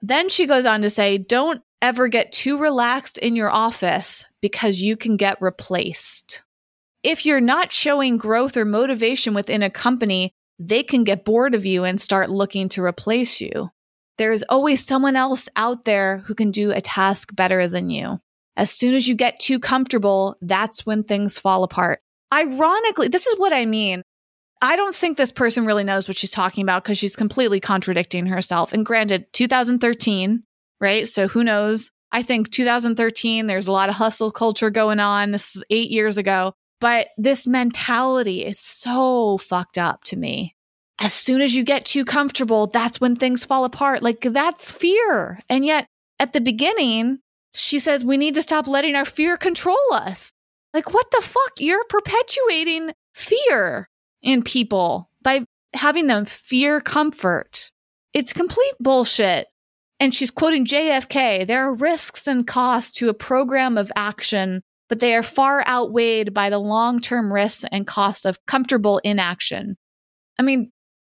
Then she goes on to say, don't ever get too relaxed in your office because you can get replaced. If you're not showing growth or motivation within a company, they can get bored of you and start looking to replace you. There is always someone else out there who can do a task better than you. As soon as you get too comfortable, that's when things fall apart. Ironically, this is what I mean. I don't think this person really knows what she's talking about because she's completely contradicting herself. And granted, 2013, right? So who knows? I think 2013, there's a lot of hustle culture going on. This is eight years ago. But this mentality is so fucked up to me. As soon as you get too comfortable, that's when things fall apart. Like that's fear. And yet at the beginning, she says we need to stop letting our fear control us. Like, what the fuck? You're perpetuating fear in people by having them fear comfort. It's complete bullshit. And she's quoting JFK there are risks and costs to a program of action, but they are far outweighed by the long term risks and cost of comfortable inaction. I mean,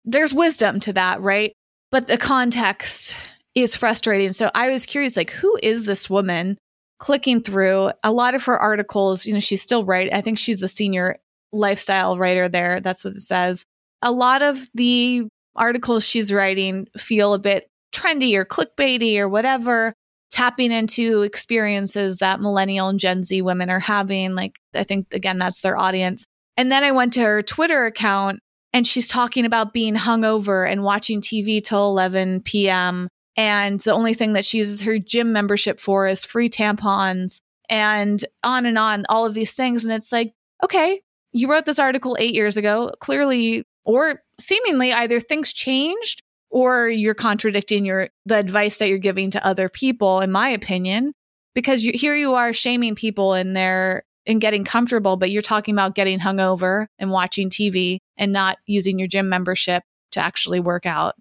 there's wisdom to that, right? But the context is frustrating. So I was curious, like, who is this woman? Clicking through a lot of her articles, you know, she's still right. I think she's the senior lifestyle writer there. That's what it says. A lot of the articles she's writing feel a bit trendy or clickbaity or whatever, tapping into experiences that millennial and Gen Z women are having. Like, I think, again, that's their audience. And then I went to her Twitter account and she's talking about being hungover and watching TV till 11 p.m. And the only thing that she uses her gym membership for is free tampons and on and on, all of these things. And it's like, okay, you wrote this article eight years ago. Clearly, or seemingly, either things changed or you're contradicting your the advice that you're giving to other people in my opinion because you, here you are shaming people in their in getting comfortable but you're talking about getting hungover and watching TV and not using your gym membership to actually work out.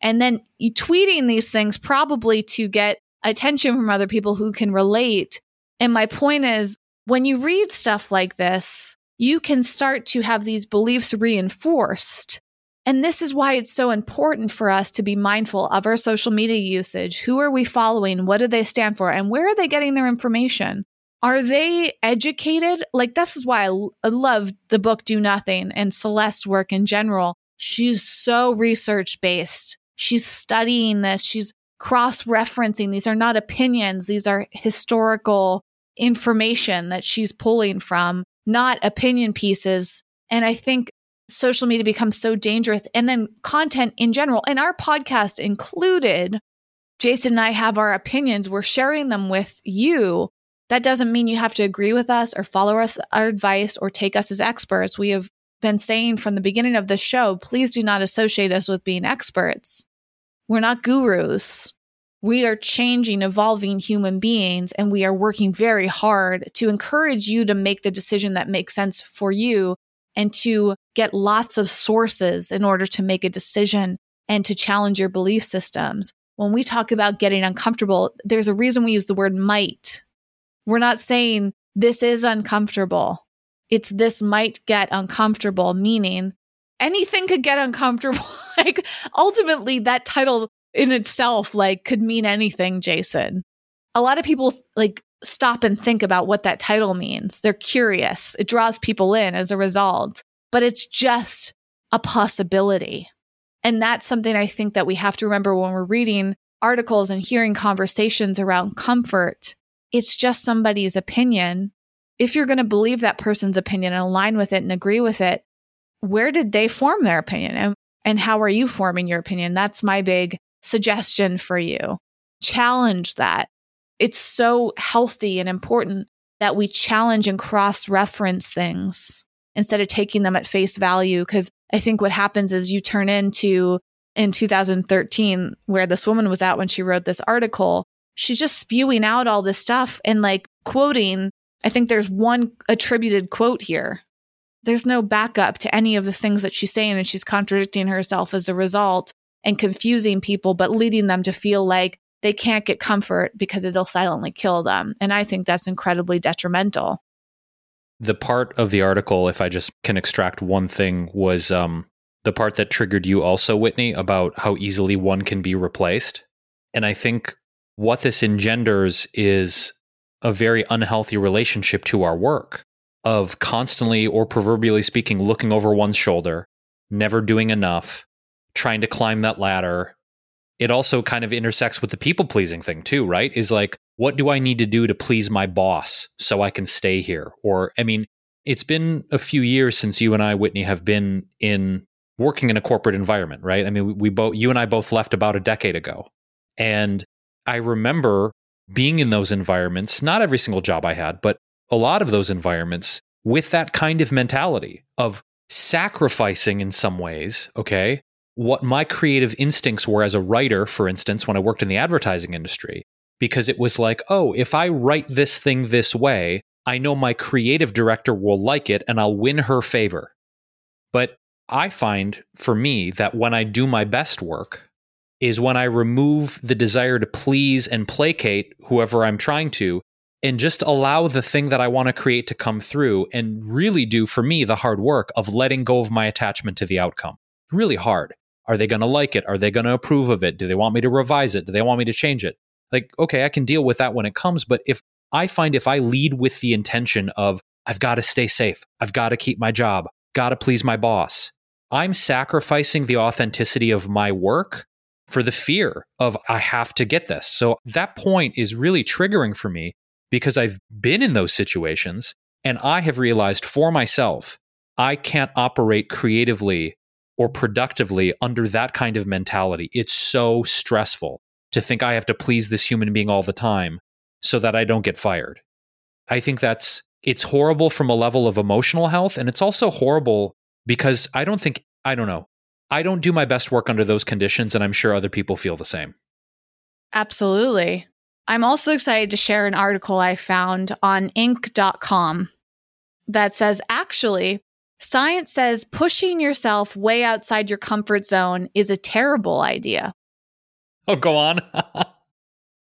And then you tweeting these things probably to get attention from other people who can relate. And my point is when you read stuff like this you can start to have these beliefs reinforced and this is why it's so important for us to be mindful of our social media usage. Who are we following? What do they stand for? And where are they getting their information? are they educated? Like, this is why I, I love the book Do Nothing and Celeste's work in general. She's so research based. She's studying this. She's cross referencing. These are not opinions. These are historical information that she's pulling from, not opinion pieces. And I think social media becomes so dangerous. And then content in general, and our podcast included, Jason and I have our opinions. We're sharing them with you. That doesn't mean you have to agree with us or follow us, our advice, or take us as experts. We have been saying from the beginning of the show please do not associate us with being experts. We're not gurus. We are changing, evolving human beings, and we are working very hard to encourage you to make the decision that makes sense for you and to get lots of sources in order to make a decision and to challenge your belief systems. When we talk about getting uncomfortable, there's a reason we use the word might. We're not saying this is uncomfortable. It's this might get uncomfortable, meaning anything could get uncomfortable. like ultimately that title in itself like could mean anything, Jason. A lot of people like stop and think about what that title means. They're curious. It draws people in as a result, but it's just a possibility. And that's something I think that we have to remember when we're reading articles and hearing conversations around comfort. It's just somebody's opinion. If you're going to believe that person's opinion and align with it and agree with it, where did they form their opinion? And, and how are you forming your opinion? That's my big suggestion for you. Challenge that. It's so healthy and important that we challenge and cross reference things instead of taking them at face value. Cause I think what happens is you turn into in 2013, where this woman was at when she wrote this article, she's just spewing out all this stuff and like quoting. I think there's one attributed quote here there's no backup to any of the things that she's saying, and she's contradicting herself as a result and confusing people, but leading them to feel like they can't get comfort because it'll silently kill them. And I think that's incredibly detrimental. The part of the article, if I just can extract one thing, was um, the part that triggered you also, Whitney, about how easily one can be replaced. And I think what this engenders is a very unhealthy relationship to our work of constantly or proverbially speaking looking over one's shoulder, never doing enough, trying to climb that ladder. It also kind of intersects with the people pleasing thing too, right? Is like, what do I need to do to please my boss so I can stay here? Or, I mean, it's been a few years since you and I, Whitney, have been in working in a corporate environment, right? I mean, we, we both, you and I both left about a decade ago. And I remember being in those environments, not every single job I had, but a lot of those environments with that kind of mentality of sacrificing in some ways, okay, what my creative instincts were as a writer, for instance, when I worked in the advertising industry, because it was like, oh, if I write this thing this way, I know my creative director will like it and I'll win her favor. But I find for me that when I do my best work is when I remove the desire to please and placate whoever I'm trying to and just allow the thing that I want to create to come through and really do for me the hard work of letting go of my attachment to the outcome. Really hard. Are they going to like it? Are they going to approve of it? Do they want me to revise it? Do they want me to change it? Like, okay, I can deal with that when it comes. But if I find if I lead with the intention of, I've got to stay safe, I've got to keep my job, got to please my boss, I'm sacrificing the authenticity of my work for the fear of I have to get this. So that point is really triggering for me because I've been in those situations and I have realized for myself, I can't operate creatively or productively under that kind of mentality. It's so stressful to think I have to please this human being all the time so that I don't get fired. I think that's it's horrible from a level of emotional health and it's also horrible because I don't think I don't know. I don't do my best work under those conditions and I'm sure other people feel the same. Absolutely. I'm also excited to share an article I found on Inc.com that says actually, science says pushing yourself way outside your comfort zone is a terrible idea. Oh, go on.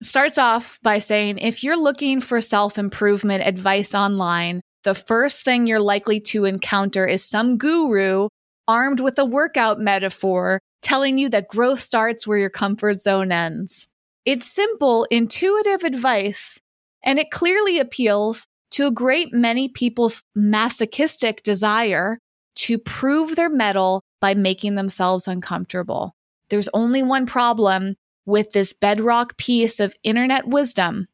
starts off by saying if you're looking for self improvement advice online, the first thing you're likely to encounter is some guru armed with a workout metaphor telling you that growth starts where your comfort zone ends. It's simple, intuitive advice And it clearly appeals to a great many people's masochistic desire to prove their mettle by making themselves uncomfortable. There's only one problem with this bedrock piece of internet wisdom.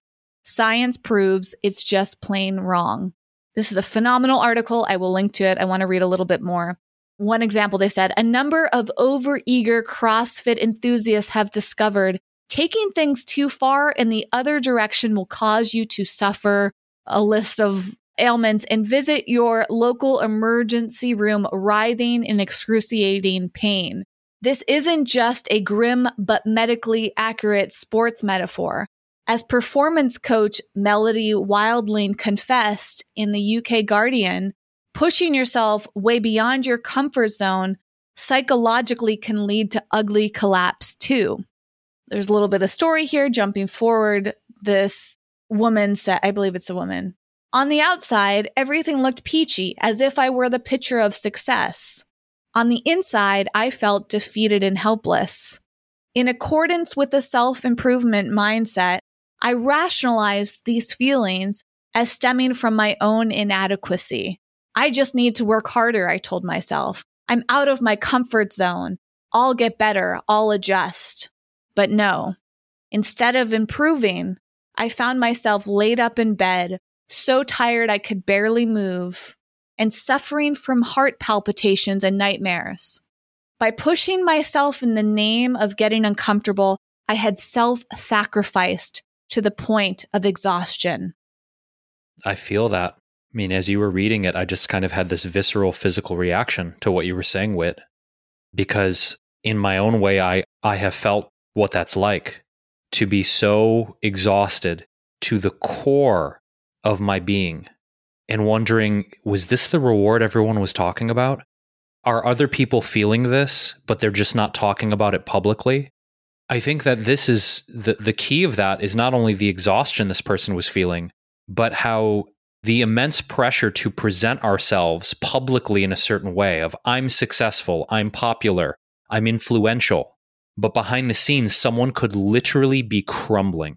Science proves it's just plain wrong. This is a phenomenal article. I will link to it. I want to read a little bit more. One example they said a number of overeager CrossFit enthusiasts have discovered taking things too far in the other direction will cause you to suffer a list of ailments and visit your local emergency room writhing in excruciating pain. This isn't just a grim but medically accurate sports metaphor. As performance coach Melody Wilding confessed in the UK Guardian, pushing yourself way beyond your comfort zone psychologically can lead to ugly collapse too. There's a little bit of story here. Jumping forward, this woman said, I believe it's a woman. On the outside, everything looked peachy, as if I were the picture of success. On the inside, I felt defeated and helpless. In accordance with the self improvement mindset, I rationalized these feelings as stemming from my own inadequacy. I just need to work harder, I told myself. I'm out of my comfort zone. I'll get better. I'll adjust. But no, instead of improving, I found myself laid up in bed, so tired I could barely move, and suffering from heart palpitations and nightmares. By pushing myself in the name of getting uncomfortable, I had self sacrificed to the point of exhaustion. I feel that. I mean, as you were reading it, I just kind of had this visceral physical reaction to what you were saying, Whit, because in my own way, I, I have felt what that's like to be so exhausted to the core of my being and wondering, was this the reward everyone was talking about? Are other people feeling this, but they're just not talking about it publicly? I think that this is the, the key of that is not only the exhaustion this person was feeling, but how the immense pressure to present ourselves publicly in a certain way of I'm successful, I'm popular, I'm influential. But behind the scenes, someone could literally be crumbling.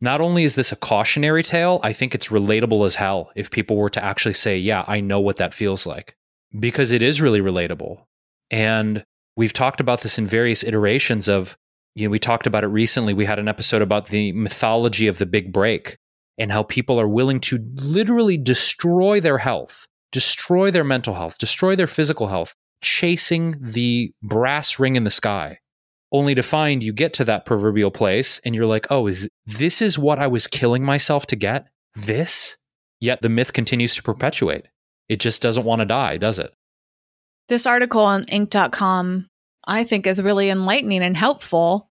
Not only is this a cautionary tale, I think it's relatable as hell if people were to actually say, Yeah, I know what that feels like. Because it is really relatable. And we've talked about this in various iterations of, you know, we talked about it recently. We had an episode about the mythology of the big break and how people are willing to literally destroy their health, destroy their mental health, destroy their physical health, chasing the brass ring in the sky, only to find you get to that proverbial place and you're like, oh, is this is what I was killing myself to get? This? Yet the myth continues to perpetuate. It just doesn't want to die, does it? This article on Inc.com, I think, is really enlightening and helpful.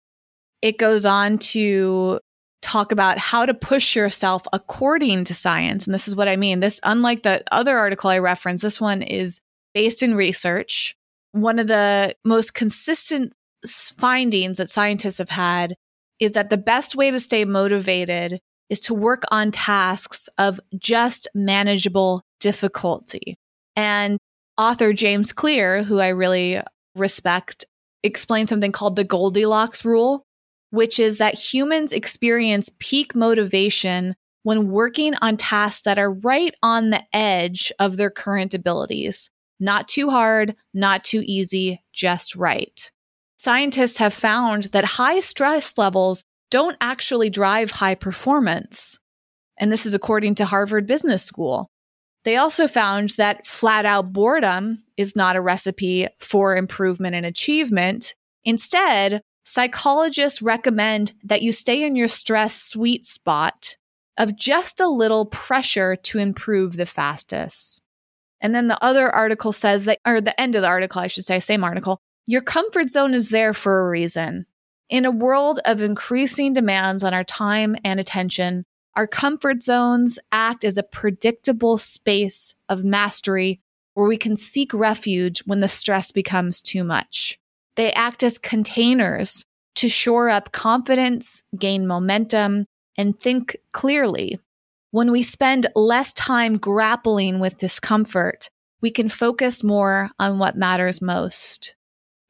It goes on to talk about how to push yourself according to science. And this is what I mean. This, unlike the other article I referenced, this one is based in research. One of the most consistent findings that scientists have had is that the best way to stay motivated is to work on tasks of just manageable difficulty. And author James Clear, who I really respect, explained something called the Goldilocks rule, which is that humans experience peak motivation when working on tasks that are right on the edge of their current abilities. Not too hard, not too easy, just right. Scientists have found that high stress levels don't actually drive high performance. And this is according to Harvard Business School. They also found that flat out boredom is not a recipe for improvement and achievement. Instead, psychologists recommend that you stay in your stress sweet spot of just a little pressure to improve the fastest. And then the other article says that, or the end of the article, I should say, same article, your comfort zone is there for a reason. In a world of increasing demands on our time and attention, our comfort zones act as a predictable space of mastery where we can seek refuge when the stress becomes too much. They act as containers to shore up confidence, gain momentum, and think clearly. When we spend less time grappling with discomfort, we can focus more on what matters most.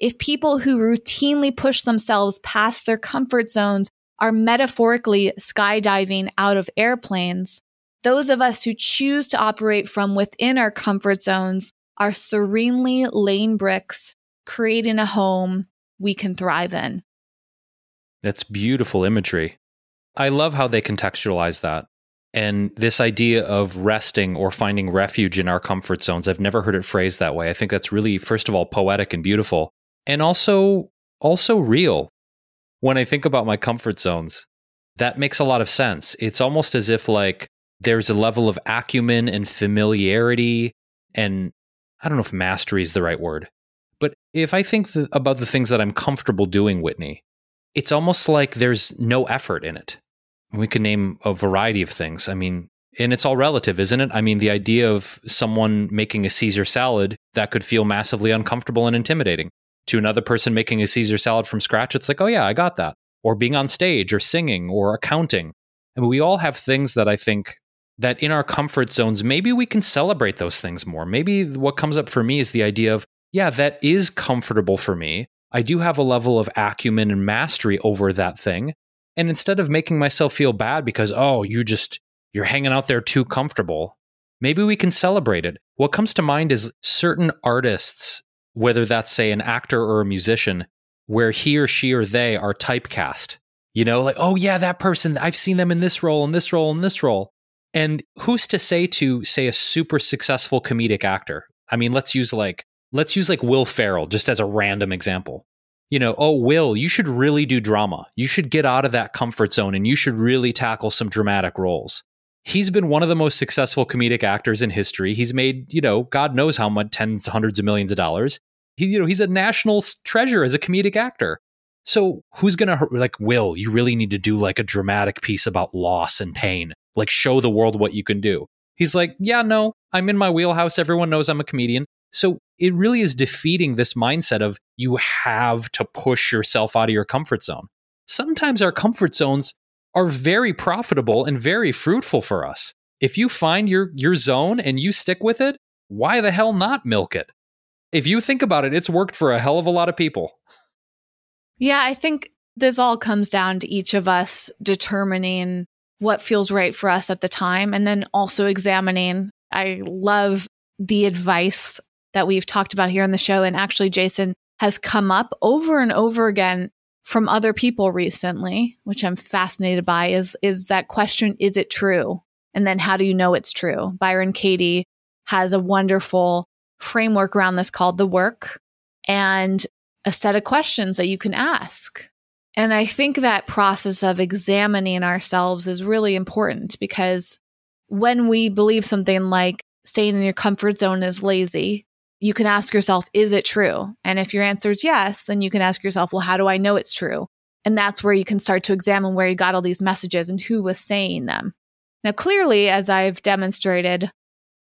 If people who routinely push themselves past their comfort zones are metaphorically skydiving out of airplanes, those of us who choose to operate from within our comfort zones are serenely laying bricks, creating a home we can thrive in. That's beautiful imagery. I love how they contextualize that. And this idea of resting or finding refuge in our comfort zones, I've never heard it phrased that way. I think that's really, first of all, poetic and beautiful, and also also real. When I think about my comfort zones, that makes a lot of sense. It's almost as if like there's a level of acumen and familiarity and I don't know if mastery is the right word. But if I think the, about the things that I'm comfortable doing, Whitney, it's almost like there's no effort in it. We can name a variety of things. I mean, and it's all relative, isn't it? I mean, the idea of someone making a Caesar salad that could feel massively uncomfortable and intimidating to another person making a Caesar salad from scratch, it's like, oh, yeah, I got that. Or being on stage or singing or accounting. I mean, we all have things that I think that in our comfort zones, maybe we can celebrate those things more. Maybe what comes up for me is the idea of, yeah, that is comfortable for me. I do have a level of acumen and mastery over that thing. And instead of making myself feel bad because, oh, you just, you're hanging out there too comfortable, maybe we can celebrate it. What comes to mind is certain artists, whether that's, say, an actor or a musician, where he or she or they are typecast. You know, like, oh, yeah, that person, I've seen them in this role, in this role, in this role. And who's to say to, say, a super successful comedic actor? I mean, let's use like let's use like Will Ferrell just as a random example. You know, oh, Will, you should really do drama. You should get out of that comfort zone and you should really tackle some dramatic roles. He's been one of the most successful comedic actors in history. He's made, you know, God knows how much tens, hundreds of millions of dollars. He, you know, he's a national treasure as a comedic actor. So who's going to like Will, you really need to do like a dramatic piece about loss and pain. Like show the world what you can do. He's like, "Yeah, no, I'm in my wheelhouse. Everyone knows I'm a comedian." So it really is defeating this mindset of you have to push yourself out of your comfort zone. Sometimes our comfort zones are very profitable and very fruitful for us. If you find your your zone and you stick with it, why the hell not milk it? If you think about it, it's worked for a hell of a lot of people. Yeah, I think this all comes down to each of us determining what feels right for us at the time and then also examining. I love the advice that we've talked about here on the show. And actually, Jason has come up over and over again from other people recently, which I'm fascinated by, is, is that question, is it true? And then how do you know it's true? Byron Katie has a wonderful framework around this called the work and a set of questions that you can ask. And I think that process of examining ourselves is really important because when we believe something like staying in your comfort zone is lazy, you can ask yourself, is it true? And if your answer is yes, then you can ask yourself, well, how do I know it's true? And that's where you can start to examine where you got all these messages and who was saying them. Now, clearly, as I've demonstrated,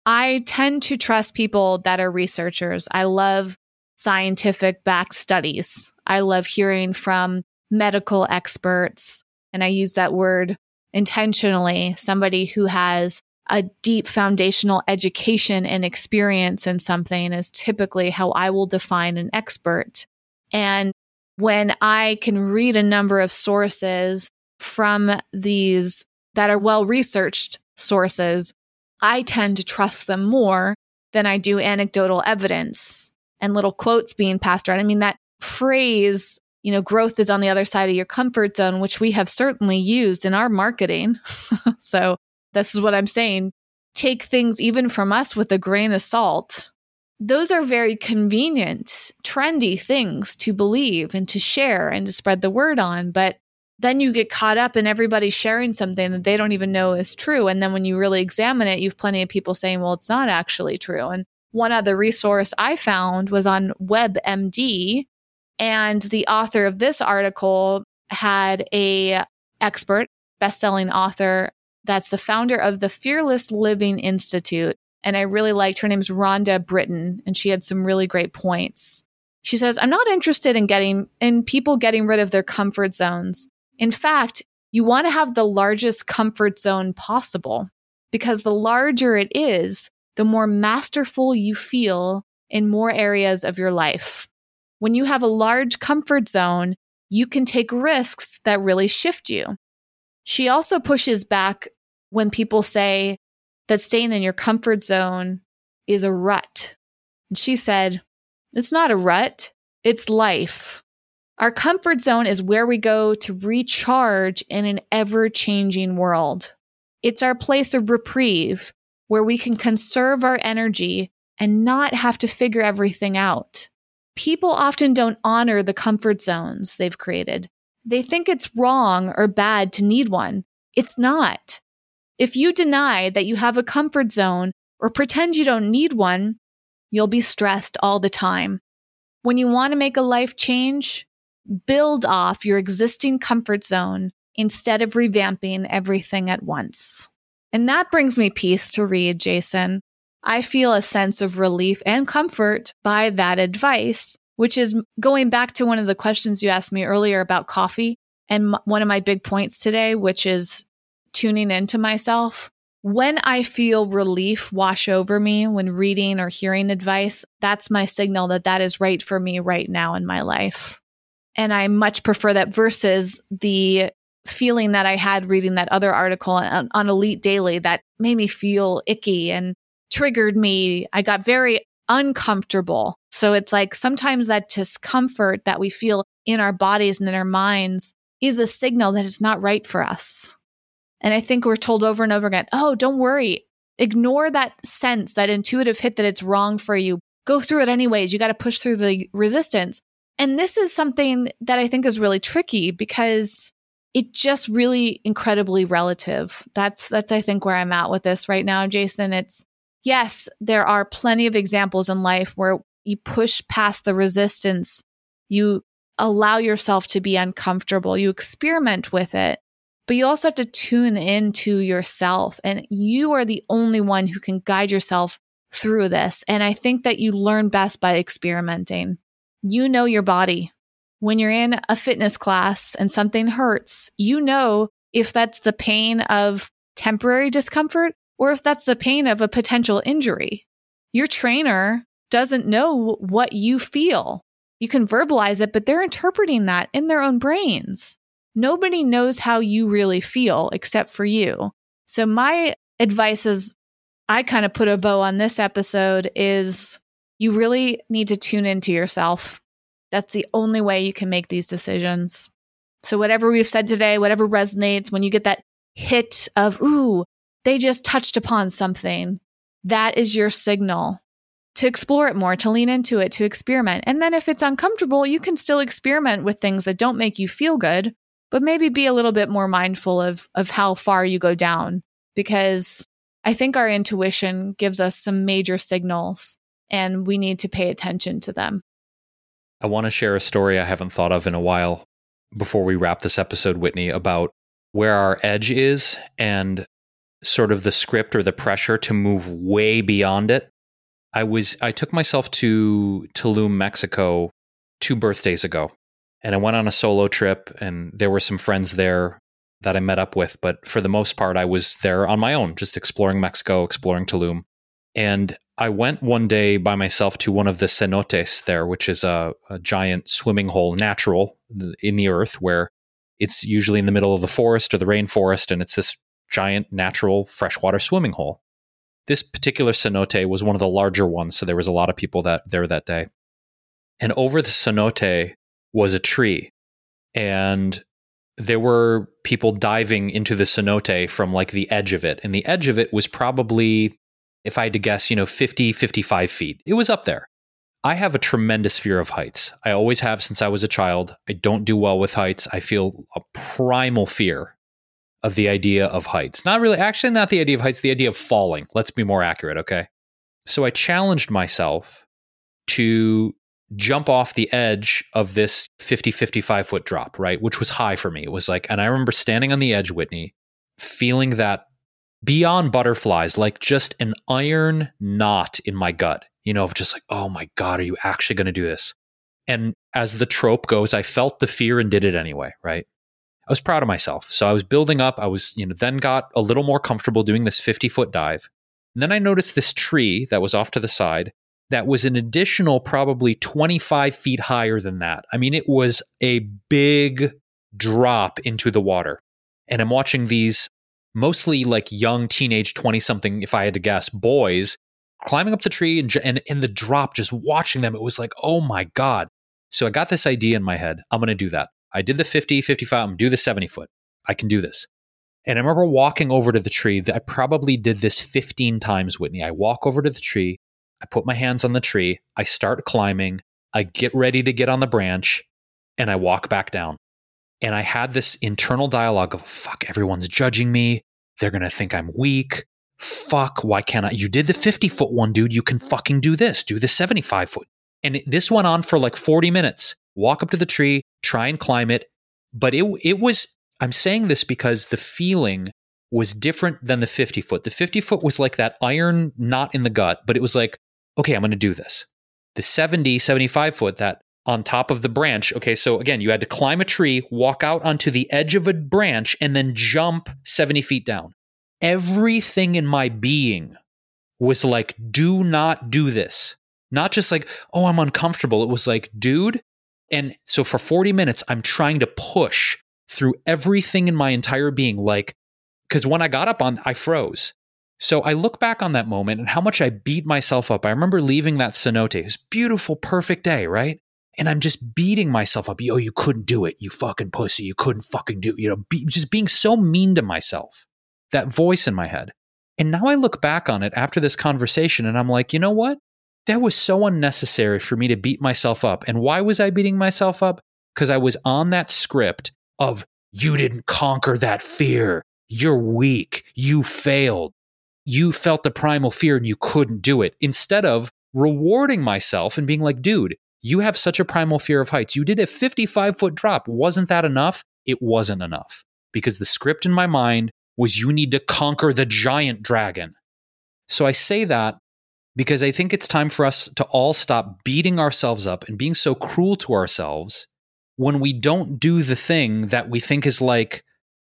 I tend to trust people that are researchers. I love scientific back studies. I love hearing from medical experts. And I use that word intentionally somebody who has a deep foundational education and experience in something is typically how I will define an expert. And when I can read a number of sources from these that are well researched sources, I tend to trust them more than I do anecdotal evidence and little quotes being passed around. I mean, that phrase, you know, growth is on the other side of your comfort zone, which we have certainly used in our marketing. so this is what I'm saying. Take things even from us with a grain of salt. Those are very convenient, trendy things to believe and to share and to spread the word on. But then you get caught up in everybody sharing something that they don't even know is true. And then when you really examine it, you've plenty of people saying, well, it's not actually true. And one other resource I found was on WebMD. And the author of this article had a expert, best-selling author that's the founder of the Fearless Living Institute. And I really liked her name's Rhonda Britten, and she had some really great points. She says, I'm not interested in getting in people getting rid of their comfort zones. In fact, you want to have the largest comfort zone possible because the larger it is, the more masterful you feel in more areas of your life. When you have a large comfort zone, you can take risks that really shift you. She also pushes back when people say that staying in your comfort zone is a rut. And she said, It's not a rut, it's life. Our comfort zone is where we go to recharge in an ever changing world. It's our place of reprieve where we can conserve our energy and not have to figure everything out. People often don't honor the comfort zones they've created. They think it's wrong or bad to need one. It's not. If you deny that you have a comfort zone or pretend you don't need one, you'll be stressed all the time. When you want to make a life change, build off your existing comfort zone instead of revamping everything at once. And that brings me peace to read, Jason. I feel a sense of relief and comfort by that advice, which is going back to one of the questions you asked me earlier about coffee. And one of my big points today, which is tuning into myself. When I feel relief wash over me when reading or hearing advice, that's my signal that that is right for me right now in my life. And I much prefer that versus the feeling that I had reading that other article on, on Elite Daily that made me feel icky and triggered me. I got very uncomfortable. So it's like sometimes that discomfort that we feel in our bodies and in our minds is a signal that it's not right for us. And I think we're told over and over again, oh, don't worry. Ignore that sense, that intuitive hit that it's wrong for you. Go through it anyways. You got to push through the resistance. And this is something that I think is really tricky because it just really incredibly relative. That's that's I think where I'm at with this right now, Jason. It's yes, there are plenty of examples in life where you push past the resistance, you allow yourself to be uncomfortable, you experiment with it, but you also have to tune into yourself. And you are the only one who can guide yourself through this. And I think that you learn best by experimenting. You know your body. When you're in a fitness class and something hurts, you know if that's the pain of temporary discomfort or if that's the pain of a potential injury. Your trainer doesn't know what you feel. You can verbalize it, but they're interpreting that in their own brains. Nobody knows how you really feel except for you. So, my advice is I kind of put a bow on this episode is you really need to tune into yourself. That's the only way you can make these decisions. So, whatever we've said today, whatever resonates, when you get that hit of, ooh, they just touched upon something, that is your signal to explore it more, to lean into it, to experiment. And then if it's uncomfortable, you can still experiment with things that don't make you feel good, but maybe be a little bit more mindful of of how far you go down because I think our intuition gives us some major signals and we need to pay attention to them. I want to share a story I haven't thought of in a while before we wrap this episode, Whitney, about where our edge is and sort of the script or the pressure to move way beyond it. I was I took myself to Tulum, Mexico 2 birthdays ago. And I went on a solo trip and there were some friends there that I met up with, but for the most part I was there on my own, just exploring Mexico, exploring Tulum. And I went one day by myself to one of the cenotes there, which is a, a giant swimming hole, natural in the earth, where it's usually in the middle of the forest or the rainforest, and it's this giant natural freshwater swimming hole. This particular cenote was one of the larger ones, so there was a lot of people that there that day. And over the cenote was a tree, and there were people diving into the cenote from like the edge of it, and the edge of it was probably, if I had to guess, you know, 50, 55 feet. It was up there. I have a tremendous fear of heights. I always have since I was a child. I don't do well with heights. I feel a primal fear of the idea of heights. Not really, actually, not the idea of heights, the idea of falling. Let's be more accurate, okay? So I challenged myself to jump off the edge of this 50, 55 foot drop, right? Which was high for me. It was like, and I remember standing on the edge, Whitney, feeling that beyond butterflies, like just an iron knot in my gut, you know, of just like, oh my God, are you actually going to do this? And as the trope goes, I felt the fear and did it anyway, right? I was proud of myself. So I was building up. I was, you know, then got a little more comfortable doing this 50 foot dive. And then I noticed this tree that was off to the side that was an additional probably 25 feet higher than that. I mean, it was a big drop into the water. And I'm watching these mostly like young teenage 20 something, if I had to guess, boys climbing up the tree and, and in the drop, just watching them. It was like, oh my God. So I got this idea in my head. I'm going to do that. I did the 50, 55, I'm going to do the 70 foot. I can do this. And I remember walking over to the tree. I probably did this 15 times, Whitney. I walk over to the tree. I put my hands on the tree. I start climbing. I get ready to get on the branch and I walk back down. And I had this internal dialogue of, fuck, everyone's judging me. They're going to think I'm weak. Fuck, why can't I? You did the 50 foot one, dude. You can fucking do this. Do the 75 foot. And this went on for like 40 minutes. Walk up to the tree, try and climb it. But it, it was I'm saying this because the feeling was different than the 50 foot. The 50 foot was like that iron knot in the gut, but it was like, okay, I'm going to do this. The 70, 75 foot, that on top of the branch. Okay, so again, you had to climb a tree, walk out onto the edge of a branch, and then jump 70 feet down. Everything in my being was like, do not do this. Not just like, oh, I'm uncomfortable. It was like, dude. And so for 40 minutes, I'm trying to push through everything in my entire being. Like, because when I got up on, I froze. So I look back on that moment and how much I beat myself up. I remember leaving that cenote. It was beautiful, perfect day, right? And I'm just beating myself up. Oh, you couldn't do it. You fucking pussy. You couldn't fucking do, you know, be, just being so mean to myself. That voice in my head. And now I look back on it after this conversation and I'm like, you know what? That was so unnecessary for me to beat myself up. And why was I beating myself up? Because I was on that script of you didn't conquer that fear. You're weak. You failed. You felt the primal fear and you couldn't do it. Instead of rewarding myself and being like, dude, you have such a primal fear of heights. You did a 55 foot drop. Wasn't that enough? It wasn't enough because the script in my mind was you need to conquer the giant dragon. So I say that because I think it's time for us to all stop beating ourselves up and being so cruel to ourselves when we don't do the thing that we think is like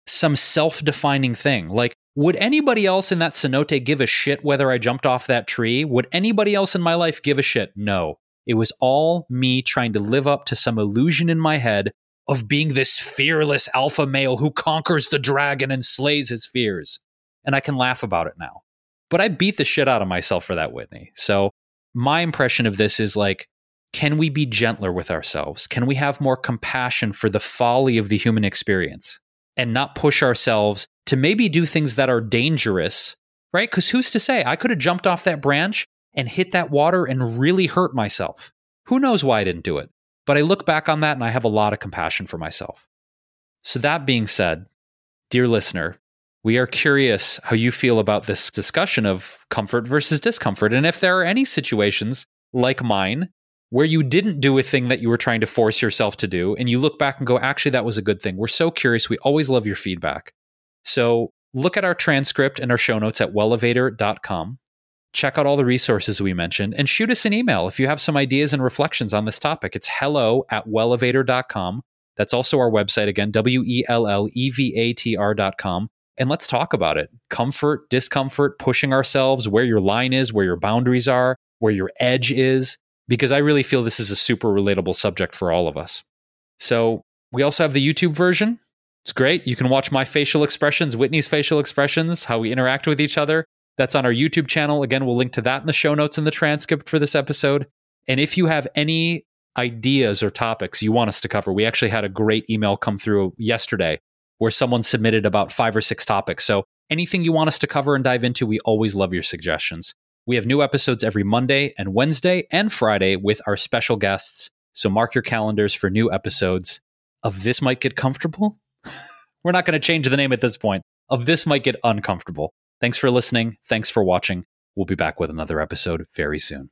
some self defining thing. Like, would anybody else in that cenote give a shit whether I jumped off that tree? Would anybody else in my life give a shit? No. It was all me trying to live up to some illusion in my head of being this fearless alpha male who conquers the dragon and slays his fears. And I can laugh about it now. But I beat the shit out of myself for that, Whitney. So my impression of this is like, can we be gentler with ourselves? Can we have more compassion for the folly of the human experience and not push ourselves to maybe do things that are dangerous, right? Because who's to say? I could have jumped off that branch and hit that water and really hurt myself. Who knows why I didn't do it? But I look back on that and I have a lot of compassion for myself. So, that being said, dear listener, we are curious how you feel about this discussion of comfort versus discomfort. And if there are any situations like mine where you didn't do a thing that you were trying to force yourself to do, and you look back and go, actually, that was a good thing. We're so curious. We always love your feedback. So look at our transcript and our show notes at wellevatr.com. Check out all the resources we mentioned and shoot us an email if you have some ideas and reflections on this topic. It's hello at wellevatr.com. That's also our website again, W E L L E V A T R.com. And let's talk about it comfort, discomfort, pushing ourselves, where your line is, where your boundaries are, where your edge is because I really feel this is a super relatable subject for all of us. So, we also have the YouTube version. It's great. You can watch my facial expressions, Whitney's facial expressions, how we interact with each other. That's on our YouTube channel. Again, we'll link to that in the show notes and the transcript for this episode. And if you have any ideas or topics you want us to cover, we actually had a great email come through yesterday where someone submitted about five or six topics. So anything you want us to cover and dive into, we always love your suggestions. We have new episodes every Monday and Wednesday and Friday with our special guests. So mark your calendars for new episodes of This Might Get Comfortable. We're not going to change the name at this point. Of This Might Get Uncomfortable. Thanks for listening. Thanks for watching. We'll be back with another episode very soon.